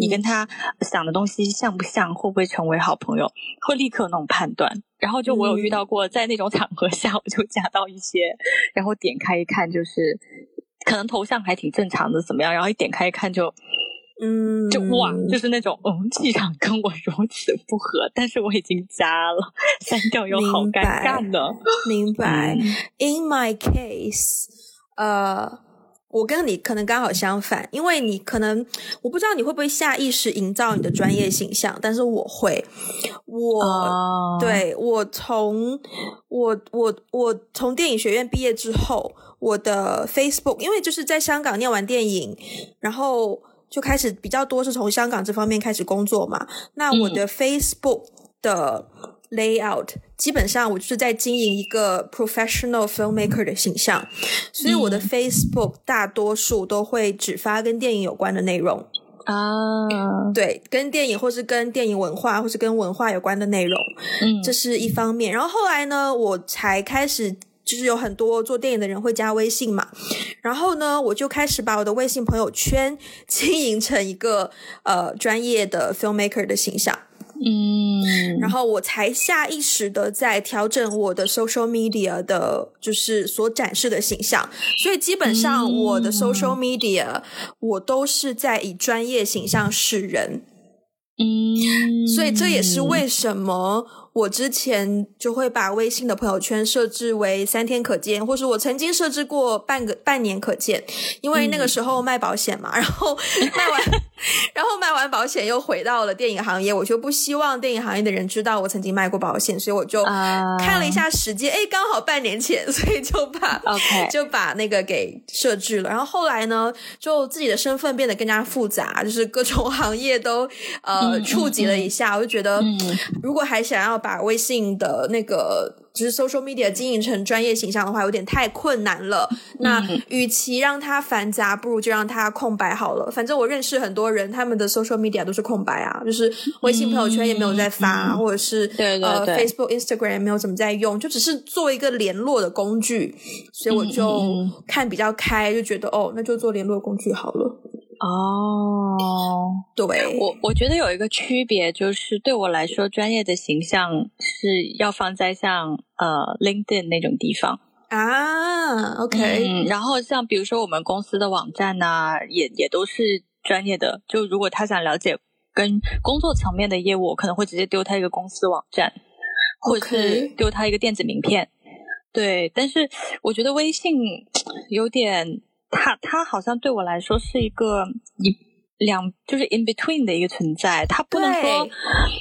你跟他想的东西像不像，会不会成为好朋友，会立刻那种判断。然后就我有遇到过，在那种场合下，我就加到一些，然后点开一看，就是可能头像还挺正常的，怎么样？然后一点开一看就。嗯，就哇，就是那种嗯，气场跟我如此不合，但是我已经加了，删掉又好尴尬的。明白。In my case，呃，我跟你可能刚好相反，因为你可能我不知道你会不会下意识营造你的专业形象，但是我会。我对我从我我我从电影学院毕业之后，我的 Facebook，因为就是在香港念完电影，然后。就开始比较多是从香港这方面开始工作嘛。那我的 Facebook 的 layout 基本上我就是在经营一个 professional filmmaker 的形象，所以我的 Facebook 大多数都会只发跟电影有关的内容啊。对，跟电影或是跟电影文化或是跟文化有关的内容，嗯，这是一方面。然后后来呢，我才开始。就是有很多做电影的人会加微信嘛，然后呢，我就开始把我的微信朋友圈 经营成一个呃专业的 filmmaker 的形象，嗯，然后我才下意识的在调整我的 social media 的，就是所展示的形象，所以基本上我的 social media 我都是在以专业形象示人，嗯，所以这也是为什么。我之前就会把微信的朋友圈设置为三天可见，或是我曾经设置过半个半年可见，因为那个时候卖保险嘛，然后卖完，然后卖完保险又回到了电影行业，我就不希望电影行业的人知道我曾经卖过保险，所以我就看了一下时间，哎，刚好半年前，所以就把 OK 就把那个给设置了。然后后来呢，就自己的身份变得更加复杂，就是各种 行业都呃触及了一下，我就觉得如果还想要。把微信的那个就是 social media 经营成专业形象的话，有点太困难了。那与其让它繁杂，不如就让它空白好了。反正我认识很多人，他们的 social media 都是空白啊，就是微信朋友圈也没有在发，或者是呃 Facebook、Instagram 也没有怎么在用，就只是做一个联络的工具。所以我就看比较开，就觉得哦，那就做联络工具好了。哦，对我我觉得有一个区别，就是对我来说，专业的形象是要放在像呃 LinkedIn 那种地方啊。OK，嗯，然后像比如说我们公司的网站呐，也也都是专业的。就如果他想了解跟工作层面的业务，我可能会直接丢他一个公司网站，或者是丢他一个电子名片。对，但是我觉得微信有点。他他好像对我来说是一个一两就是 in between 的一个存在，他不能说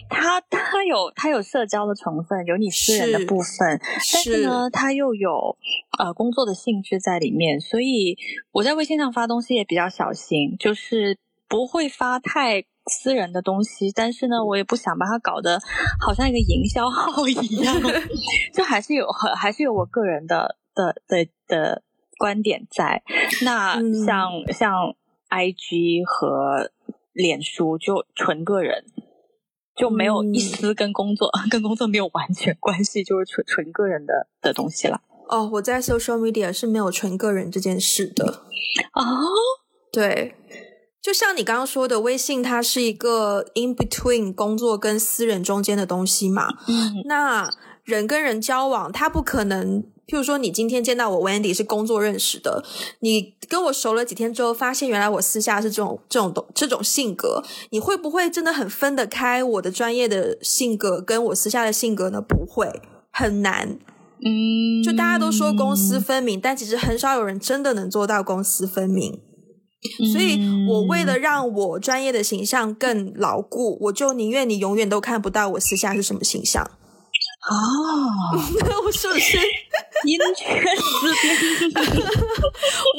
他他有他有社交的成分，有你私人的部分，但是呢，他又有呃工作的性质在里面，所以我在微信上发东西也比较小心，就是不会发太私人的东西，但是呢，我也不想把它搞得好像一个营销号 一样，就还是有还是有我个人的的的的。观点在那，像像 I G 和脸书就纯个人，就没有一丝跟工作 跟工作没有完全关系，就是纯纯个人的的东西了。哦，我在 social media 是没有纯个人这件事的。哦，对，就像你刚刚说的，微信它是一个 in between 工作跟私人中间的东西嘛。嗯，那人跟人交往，他不可能。譬如说，你今天见到我 Wendy 是工作认识的，你跟我熟了几天之后，发现原来我私下是这种这种这种性格，你会不会真的很分得开我的专业的性格跟我私下的性格呢？不会，很难。嗯，就大家都说公私分明，但其实很少有人真的能做到公私分明。所以我为了让我专业的形象更牢固，我就宁愿你永远都看不到我私下是什么形象。哦，我是不是音圈之巅？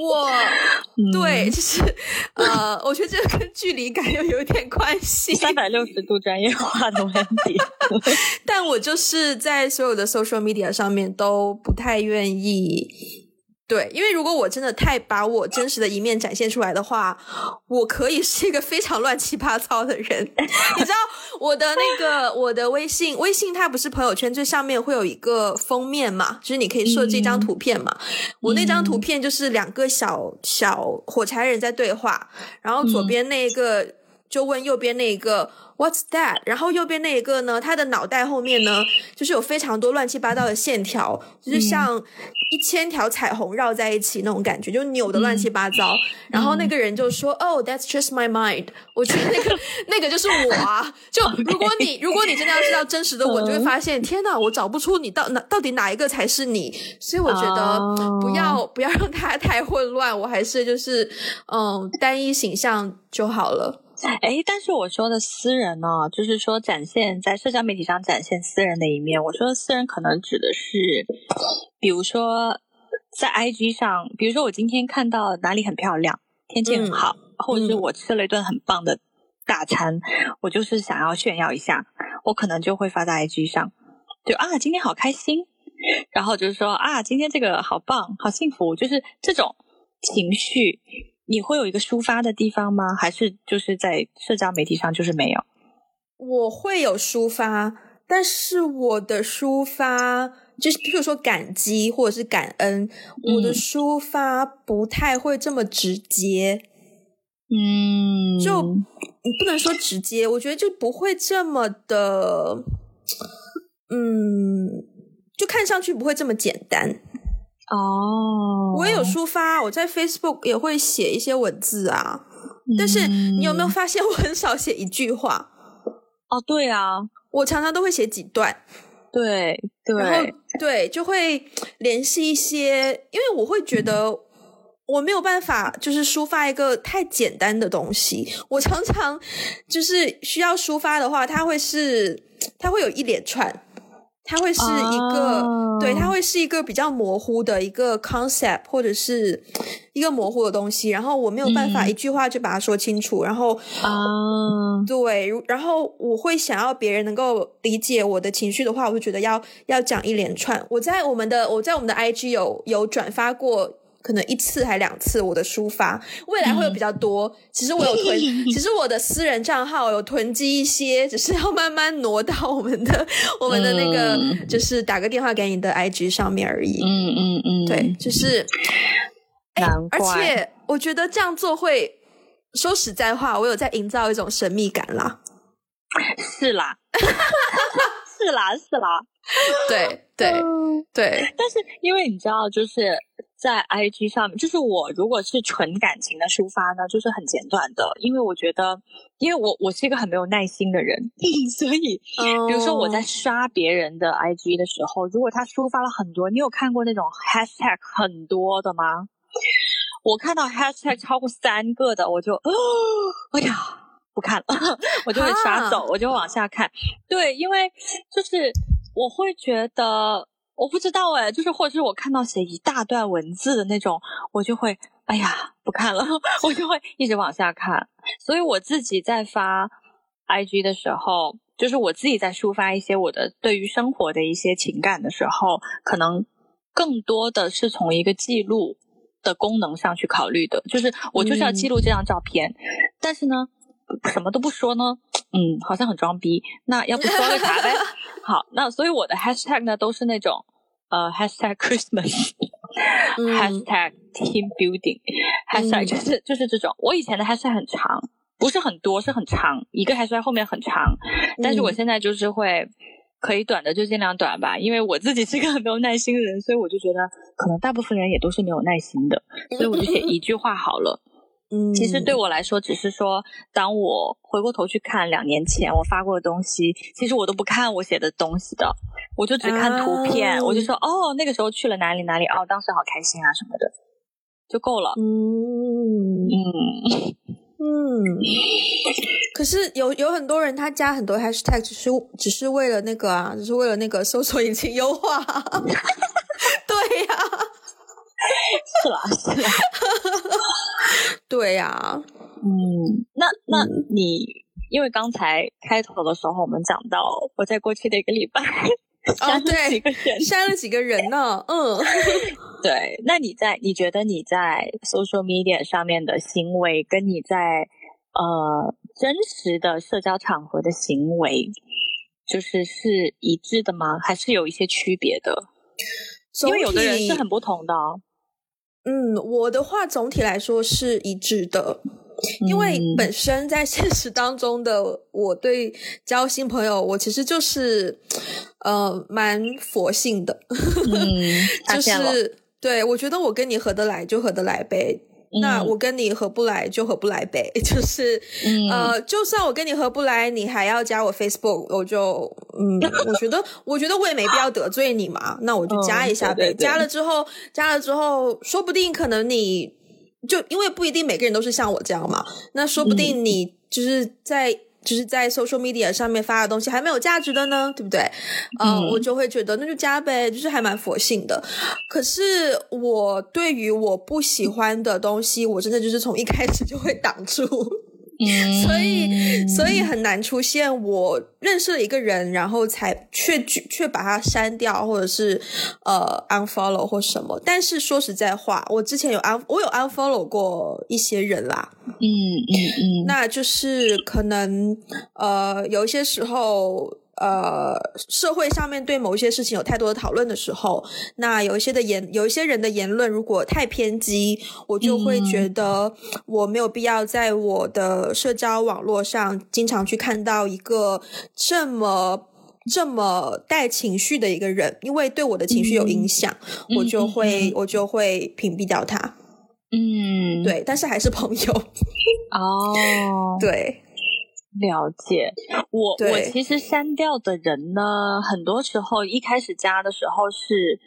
我对，就是呃，我觉得这个跟距离感又有点关系。三百六十度专业化的问题，但我就是在所有的 social media 上面都不太愿意对，因为如果我真的太把我真实的一面展现出来的话，我可以是一个非常乱七八糟的人。你知道我的那个我的微信，微信它不是朋友圈最上面会有一个封面嘛？就是你可以设置一张图片嘛。我那张图片就是两个小小火柴人在对话，然后左边那个就问右边那一个。What's that？然后右边那一个呢？他的脑袋后面呢，就是有非常多乱七八糟的线条，就是像一千条彩虹绕在一起那种感觉，就扭的乱七八糟。然后那个人就说：“Oh, that's just my mind。”我觉得那个 那个就是我啊。就如果你如果你真的要知道真实的我，就会发现，天哪，我找不出你到哪到底哪一个才是你。所以我觉得不要不要让它太混乱，我还是就是嗯单一形象就好了。哎，但是我说的私人呢，就是说展现在社交媒体上展现私人的一面。我说的私人可能指的是，比如说在 IG 上，比如说我今天看到哪里很漂亮，天气很好，或者是我吃了一顿很棒的大餐，我就是想要炫耀一下，我可能就会发在 IG 上，就啊，今天好开心，然后就是说啊，今天这个好棒，好幸福，就是这种情绪。你会有一个抒发的地方吗？还是就是在社交媒体上就是没有？我会有抒发，但是我的抒发就是，比如说感激或者是感恩，我的抒发不太会这么直接。嗯，就你不能说直接，我觉得就不会这么的，嗯，就看上去不会这么简单。哦，我也有抒发，我在 Facebook 也会写一些文字啊。但是你有没有发现，我很少写一句话？哦，对啊，我常常都会写几段。对对，然后对，就会联系一些，因为我会觉得我没有办法，就是抒发一个太简单的东西。我常常就是需要抒发的话，它会是，它会有一连串。它会是一个，对，它会是一个比较模糊的一个 concept，或者是一个模糊的东西，然后我没有办法一句话就把它说清楚，然后啊，对，然后我会想要别人能够理解我的情绪的话，我就觉得要要讲一连串。我在我们的我在我们的 IG 有有转发过。可能一次还两次我的抒发，未来会有比较多。其实我有囤，其实我的私人账号有囤积一些，只是要慢慢挪到我们的 我们的那个，就是打个电话给你的 IG 上面而已。嗯嗯嗯，对，就是。而且我觉得这样做会，说实在话，我有在营造一种神秘感啦。是啦，是啦，是啦。对对对，但是因为你知道，就是。在 IG 上面，就是我如果是纯感情的抒发呢，就是很简短的，因为我觉得，因为我我是一个很没有耐心的人，所以，比如说我在刷别人的 IG 的时候，如果他抒发了很多，你有看过那种 Hashtag 很多的吗？我看到 Hashtag 超过三个的，我就，哎呀，不看了，我就会刷走，我就往下看。对，因为就是我会觉得。我不知道哎，就是或者是我看到写一大段文字的那种，我就会哎呀不看了，我就会一直往下看。所以我自己在发 IG 的时候，就是我自己在抒发一些我的对于生活的一些情感的时候，可能更多的是从一个记录的功能上去考虑的，就是我就是要记录这张照片，但是呢，什么都不说呢，嗯，好像很装逼。那要不说个啥呗？好，那所以我的 hashtag 呢都是那种呃 hashtag Christmas，hashtag team building，hashtag 就是就是这种。我以前的 hashtag 很长，不是很多，是很长，一个 hashtag 后面很长。但是我现在就是会可以短的就尽量短吧，因为我自己是个很没有耐心的人，所以我就觉得可能大部分人也都是没有耐心的，所以我就写一句话好了。嗯，其实对我来说，只是说，当我回过头去看两年前我发过的东西，其实我都不看我写的东西的，我就只看图片，我就说，哦，那个时候去了哪里哪里，哦，当时好开心啊什么的，就够了。嗯嗯 嗯。可是有有很多人他加很多 hashtag，只是只是为了那个啊，只是为了那个搜索引擎优化。对呀。是啦，是啦，对呀，嗯，那那你因为刚才开头的时候我们讲到，我在过去的一个礼拜 删了几个人，删了几个人呢？嗯，对。那你在你觉得你在 social media 上面的行为，跟你在呃真实的社交场合的行为，就是是一致的吗？还是有一些区别的？因为有的人是很不同的。嗯，我的话总体来说是一致的。因为本身在现实当中的我对交新朋友，我其实就是呃蛮佛性的，就是对我觉得我跟你合得来就合得来呗，那我跟你合不来就合不来呗，就是呃就算我跟你合不来，你还要加我 Facebook，我就嗯 我觉得我觉得我也没必要得罪你嘛，那我就加一下呗，加了之后加了之后，说不定可能你。就因为不一定每个人都是像我这样嘛，那说不定你就是在就是在 social media 上面发的东西还没有价值的呢，对不对？嗯，我就会觉得那就加呗，就是还蛮佛性的。可是我对于我不喜欢的东西，我真的就是从一开始就会挡住。所以，所以很难出现我认识了一个人，然后才却却把他删掉，或者是呃 unfollow 或什么。但是说实在话，我之前有 un 我有 unfollow 过一些人啦。嗯嗯嗯，那就是可能呃有一些时候。呃，社会上面对某一些事情有太多的讨论的时候，那有一些的言，有一些人的言论如果太偏激，我就会觉得我没有必要在我的社交网络上经常去看到一个这么这么带情绪的一个人，因为对我的情绪有影响，我就会我就会屏蔽掉他。嗯，对，但是还是朋友。哦，对。了解，我我其实删掉的人呢，很多时候一开始加的时候是，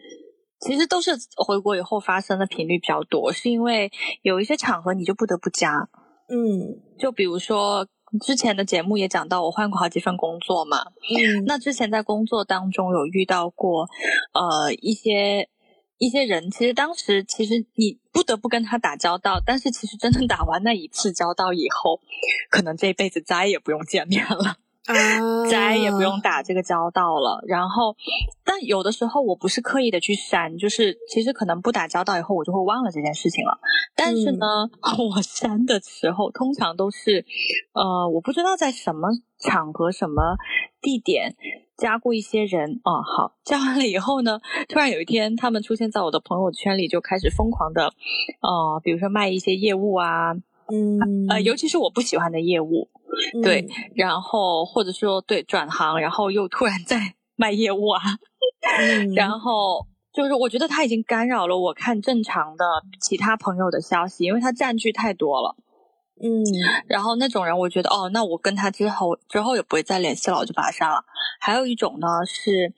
其实都是回国以后发生的频率比较多，是因为有一些场合你就不得不加，嗯，就比如说之前的节目也讲到我换过好几份工作嘛，嗯，那之前在工作当中有遇到过，呃一些。一些人其实当时其实你不得不跟他打交道，但是其实真正打完那一次交道以后，可能这辈子再也不用见面了，再也不用打这个交道了。然后，但有的时候我不是刻意的去删，就是其实可能不打交道以后我就会忘了这件事情了。但是呢，我删的时候通常都是，呃，我不知道在什么场合、什么地点。加过一些人哦，好，加完了以后呢，突然有一天，他们出现在我的朋友圈里，就开始疯狂的，呃，比如说卖一些业务啊，嗯，呃，尤其是我不喜欢的业务，对，然后或者说对转行，然后又突然在 卖业务啊，然后就是我觉得他已经干扰了我看正常的其他朋友的消息，因为他占据太多了。嗯，然后那种人，我觉得哦，那我跟他之后之后也不会再联系了，我就把他删了。还有一种呢是，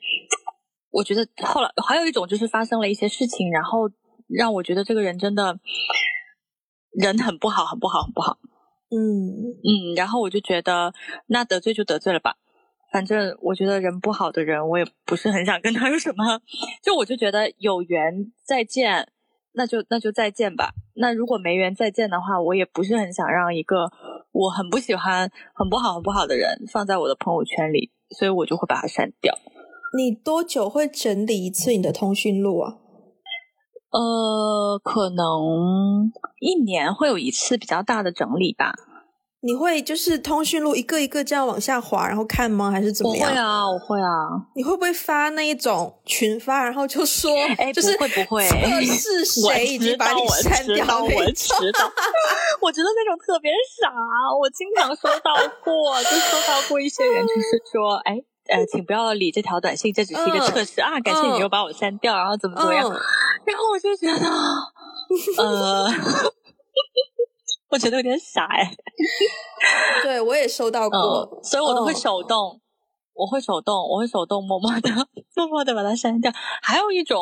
我觉得后来还有一种就是发生了一些事情，然后让我觉得这个人真的人很不好，很不好，很不好。嗯嗯，然后我就觉得那得罪就得罪了吧，反正我觉得人不好的人，我也不是很想跟他有什么，就我就觉得有缘再见。那就那就再见吧。那如果没缘再见的话，我也不是很想让一个我很不喜欢、很不好、很不好的人放在我的朋友圈里，所以我就会把它删掉。你多久会整理一次你的通讯录啊？呃，可能一年会有一次比较大的整理吧。你会就是通讯录一个一个这样往下滑，然后看吗？还是怎么样？我会啊，我会啊。你会不会发那一种群发，然后就说，哎，就是会不会测试谁已经把你删掉？我知道，我觉得那种特别傻。我经常收到过，就收到过一些人，就是说，哎，呃，请不要理这条短信，这只是一个测试啊。感谢你又把我删掉，然后怎么怎么样？然后我就觉得，呃。我觉得有点傻哎，对我也收到过，所以我都会手动，我会手动，我会手动默默的、默默的把它删掉。还有一种，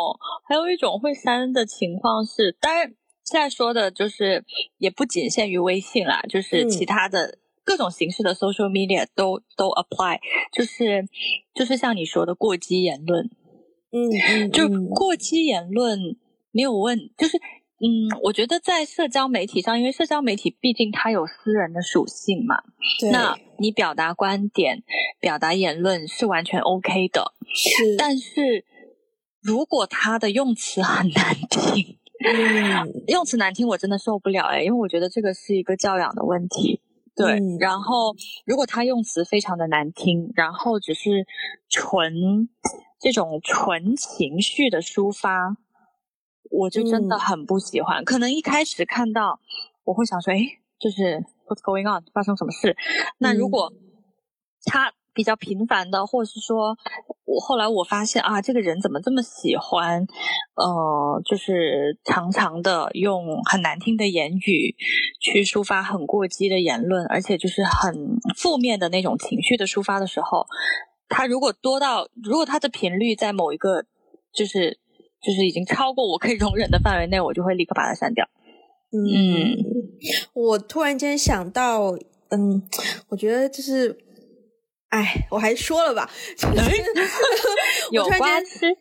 还有一种会删的情况是，当然现在说的就是也不仅限于微信啦，就是其他的各种形式的 social media 都都 apply，就是就是像你说的过激言论，嗯嗯，就过激言论没有问，就是嗯，我觉得在社交媒体上，因为社交媒体毕竟它有私人的属性嘛，那你表达观点、表达言论是完全 OK 的。是，但是如果他的用词很难听，用词难听，我真的受不了哎，因为我觉得这个是一个教养的问题。对，然后如果他用词非常的难听，然后只是纯这种纯情绪的抒发。我就真的很不喜欢，可能一开始看到我会想说，哎，就是 what's going on，发生什么事？那如果他比较频繁的，或者是说我后来我发现啊，这个人怎么这么喜欢，呃，就是常常的用很难听的言语去抒发很过激的言论，而且就是很负面的那种情绪的抒发的时候，他如果多到，如果他的频率在某一个就是。就是已经超过我可以容忍的范围内，我就会立刻把它删掉。嗯，我突然间想到，嗯，我觉得就是，哎，我还说了吧，就是 有瓜吃，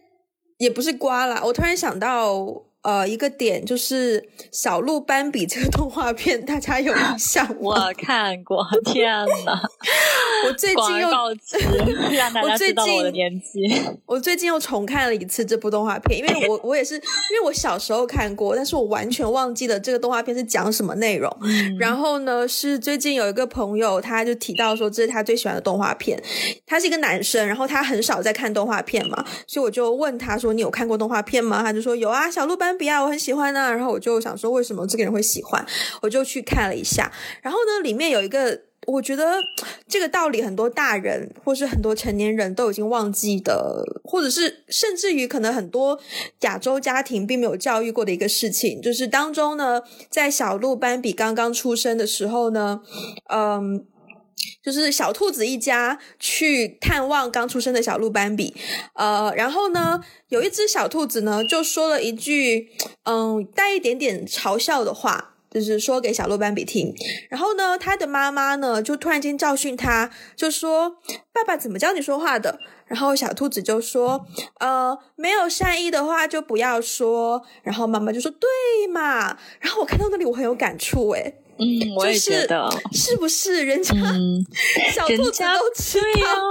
也不是瓜啦。我突然想到。呃，一个点就是小鹿斑比这个动画片，大家有印象吗？我看过，天哪！我最近又让大家知道我的年纪。我最近又重看了一次这部动画片，因为我我也是，因为我小时候看过，但是我完全忘记了这个动画片是讲什么内容。然后呢，是最近有一个朋友，他就提到说这是他最喜欢的动画片。他是一个男生，然后他很少在看动画片嘛，所以我就问他说：“你有看过动画片吗？”他就说：“有啊，小鹿斑。”比啊我很喜欢呢，然后我就想说，为什么这个人会喜欢？我就去看了一下，然后呢，里面有一个，我觉得这个道理很多大人或是很多成年人都已经忘记的，或者是甚至于可能很多亚洲家庭并没有教育过的一个事情，就是当中呢，在小鹿斑比刚刚出生的时候呢，嗯。就是小兔子一家去探望刚出生的小鹿斑比，呃，然后呢，有一只小兔子呢就说了一句，嗯，带一点点嘲笑的话，就是说给小鹿斑比听。然后呢，他的妈妈呢就突然间教训他，就说：“爸爸怎么教你说话的？”然后小兔子就说：“呃，没有善意的话就不要说。”然后妈妈就说：“对嘛。”然后我看到那里我很有感触，诶嗯，我也觉得，是不是人家 小兔子都知道，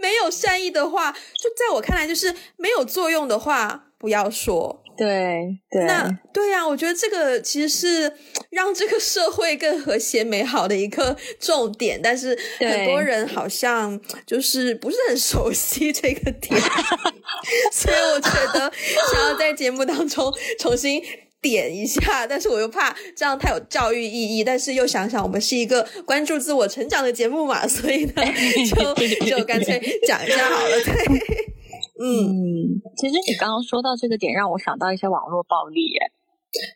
没有善意的话，就在我看来就是没有作用的话，不要说。对对，那对呀，我觉得这个其实是让这个社会更和谐美好的一个 重点，但是很多人好像就是不是很熟悉这个点，所以我觉得想要在节目当中重新。点一下，但是我又怕这样太有教育意义，但是又想想我们是一个关注自我成长的节目嘛，所以呢，就就干脆讲一下好了。对，嗯，其实你刚刚说到这个点，让我想到一些网络暴力，耶，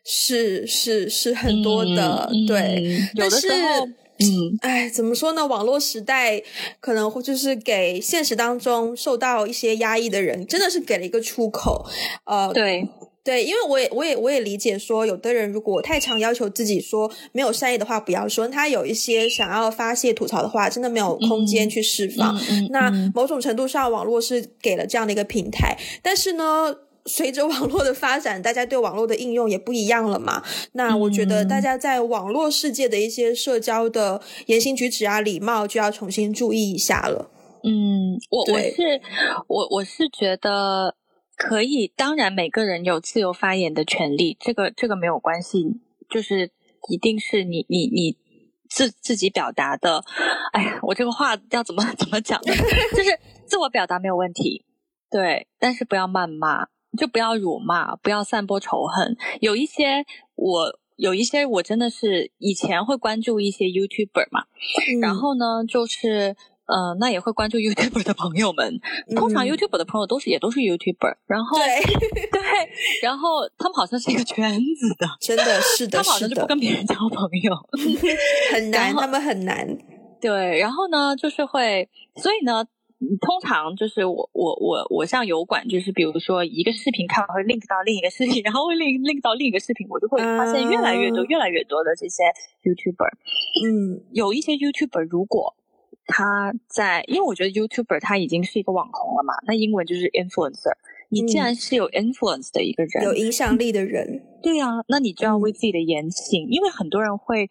是是是很多的，对，有的时候，嗯，哎，怎么说呢？网络时代可能会就是给现实当中受到一些压抑的人，真的是给了一个出口，呃，对。对，因为我也我也我也理解说，有的人如果太常要求自己说没有善意的话不要说，他有一些想要发泄吐槽的话，真的没有空间去释放。那某种程度上，网络是给了这样的一个平台，但是呢，随着网络的发展，大家对网络的应用也不一样了嘛。那我觉得大家在网络世界的一些社交的言行举止啊、礼貌，就要重新注意一下了。嗯，我我是我我是觉得。可以，当然每个人有自由发言的权利，这个这个没有关系，就是一定是你你你自自己表达的。哎呀，我这个话要怎么 怎么讲？就是自我表达没有问题，对，但是不要谩骂，就不要辱骂，不要散播仇恨。有一些我有一些我真的是以前会关注一些 YouTuber 嘛，然后呢就是。嗯，那也会关注 YouTuber 的朋友们。通常 YouTuber 的朋友都是也都是 YouTuber，然后对 对，然后他们好像是一个圈子的，真的是的，他们好像就不跟别人交朋友，很难，他们很难。对，然后呢，就是会，所以呢，通常就是我我我我像油管，就是比如说一个视频看完会 link 到另一个视频，然后会 link link 到另一个视频，我就会发现越来越多越来越多的这些 YouTuber。嗯，有一些 YouTuber 如果。他在，因为我觉得 YouTuber 他已经是一个网红了嘛，那英文就是 influencer。你既然是有 influence 的一个人，有影响力的人，对呀，那你就要为自己的言行，因为很多人会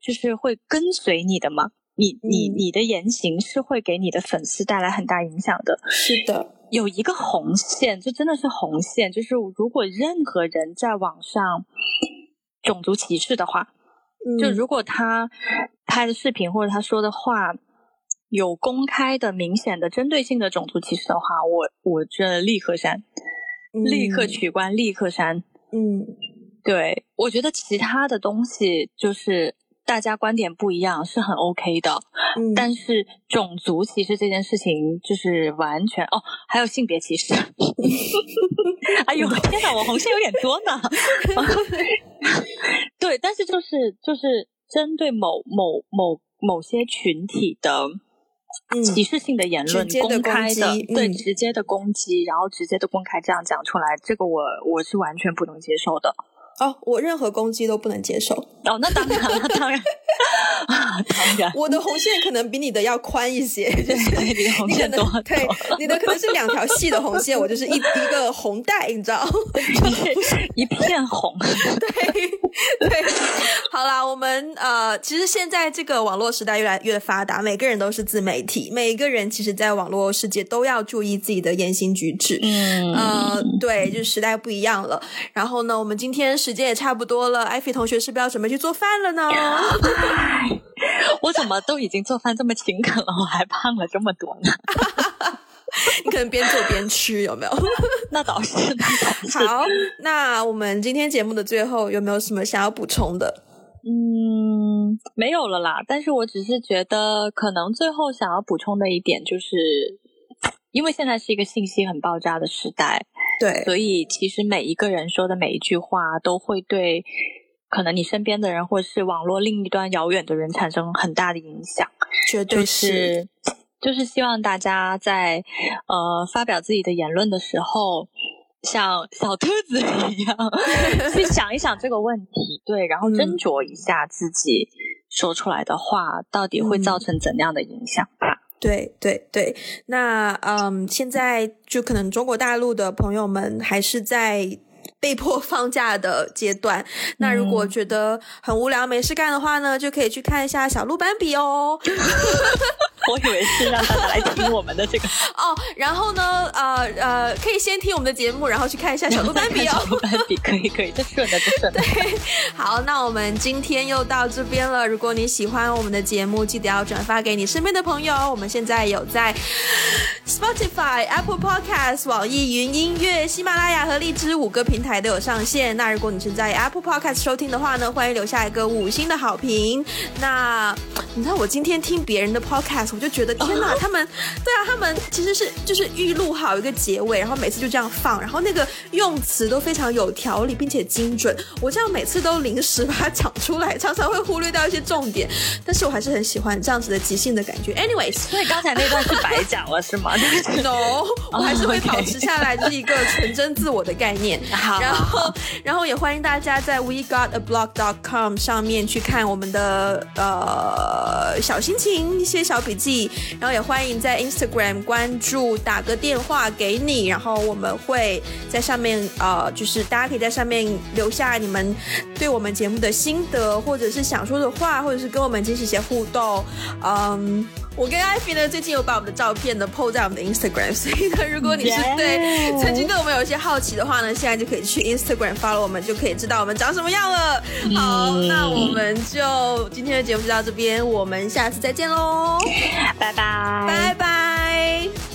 就是会跟随你的嘛。你你你的言行是会给你的粉丝带来很大影响的。是的，有一个红线，这真的是红线，就是如果任何人在网上种族歧视的话，就如果他拍的视频或者他说的话有公开的、明显的针对性的种族歧视的话，我我这立刻删，立刻取关，立刻删。嗯，对，我觉得其他的东西就是。大家观点不一样是很 OK 的，但是种族歧视这件事情就是完全哦，还有性别歧视。哎呦天哪，我红线有点多呢。对，但是就是就是针对某某某某些群体的歧视性的言论，公开的对直接的攻击，然后直接的公开这样讲出来，这个我我是完全不能接受的。哦，我任何攻击都不能接受。哦，那当然，那当然，当然，我的红线可能比你的要宽一些，就是你的红线多，对，你的可能是两条细的红线，我就是一一个红带，你知道，就是一片红。对 对，好啦，我们呃，其实现在这个网络时代越来越发达，每个人都是自媒体，每个人其实在网络世界都要注意自己的言行举止。嗯，呃，对，就是时代不一样了。然后呢，我们今天。时间也差不多了，艾菲同学是不是要准备去做饭了呢？我怎么都已经做饭这么勤恳了，我还胖了这么多呢？你可能边做边吃，有没有？那倒是。好，那我们今天节目的最后有没有什么想要补充的？嗯，没有了啦。但是我只是觉得，可能最后想要补充的一点就是。因为现在是一个信息很爆炸的时代，对，所以其实每一个人说的每一句话都会对可能你身边的人或是网络另一端遥远的人产生很大的影响。绝对是，就是希望大家在呃发表自己的言论的时候，像小兔子一样 去想一想这个问题，对，然后斟酌一下自己说出来的话到底会造成怎样的影响吧。对对对，那嗯，现在就可能中国大陆的朋友们还是在被迫放假的阶段。那如果觉得很无聊没事干的话呢，就可以去看一下小鹿斑比哦。我以为是让大家来听我们的这个 哦，然后呢，呃呃，可以先听我们的节目，然后去看一下小鹿斑比哦。小鹿斑比可以可以，这顺的这顺的。对，好，那我们今天又到这边了。如果你喜欢我们的节目，记得要转发给你身边的朋友。我们现在有在 Spotify、Apple Podcast、网易云音乐、喜马拉雅和荔枝五个平台都有上线。那如果你是在 Apple Podcast 收听的话呢，欢迎留下一个五星的好评。那你知道我今天听别人的 Podcast。我就觉得天哪，他们对啊，他们其实是就是预录好一个结尾，然后每次就这样放，然后那个用词都非常有条理，并且精准。我这样每次都临时把它讲出来，常常会忽略掉一些重点，但是我还是很喜欢这样子的即兴的感觉。Anyways，所以刚才那段是白讲了是吗？No，我还是会保持下来，就是一个纯真自我的概念。好，然后然后也欢迎大家在 We Got a Blog dot com 上面去看我们的呃小心情一些小笔记。然后也欢迎在 Instagram 关注，打个电话给你，然后我们会在上面呃，就是大家可以在上面留下你们对我们节目的心得，或者是想说的话，或者是跟我们进行一些互动，嗯。我跟艾菲呢，最近有把我们的照片呢 po 在我们的 Instagram，所以呢，如果你是对曾经对我们有一些好奇的话呢，现在就可以去 Instagram follow 我们，就可以知道我们长什么样了。好，那我们就今天的节目就到这边，我们下次再见喽，拜拜，拜拜。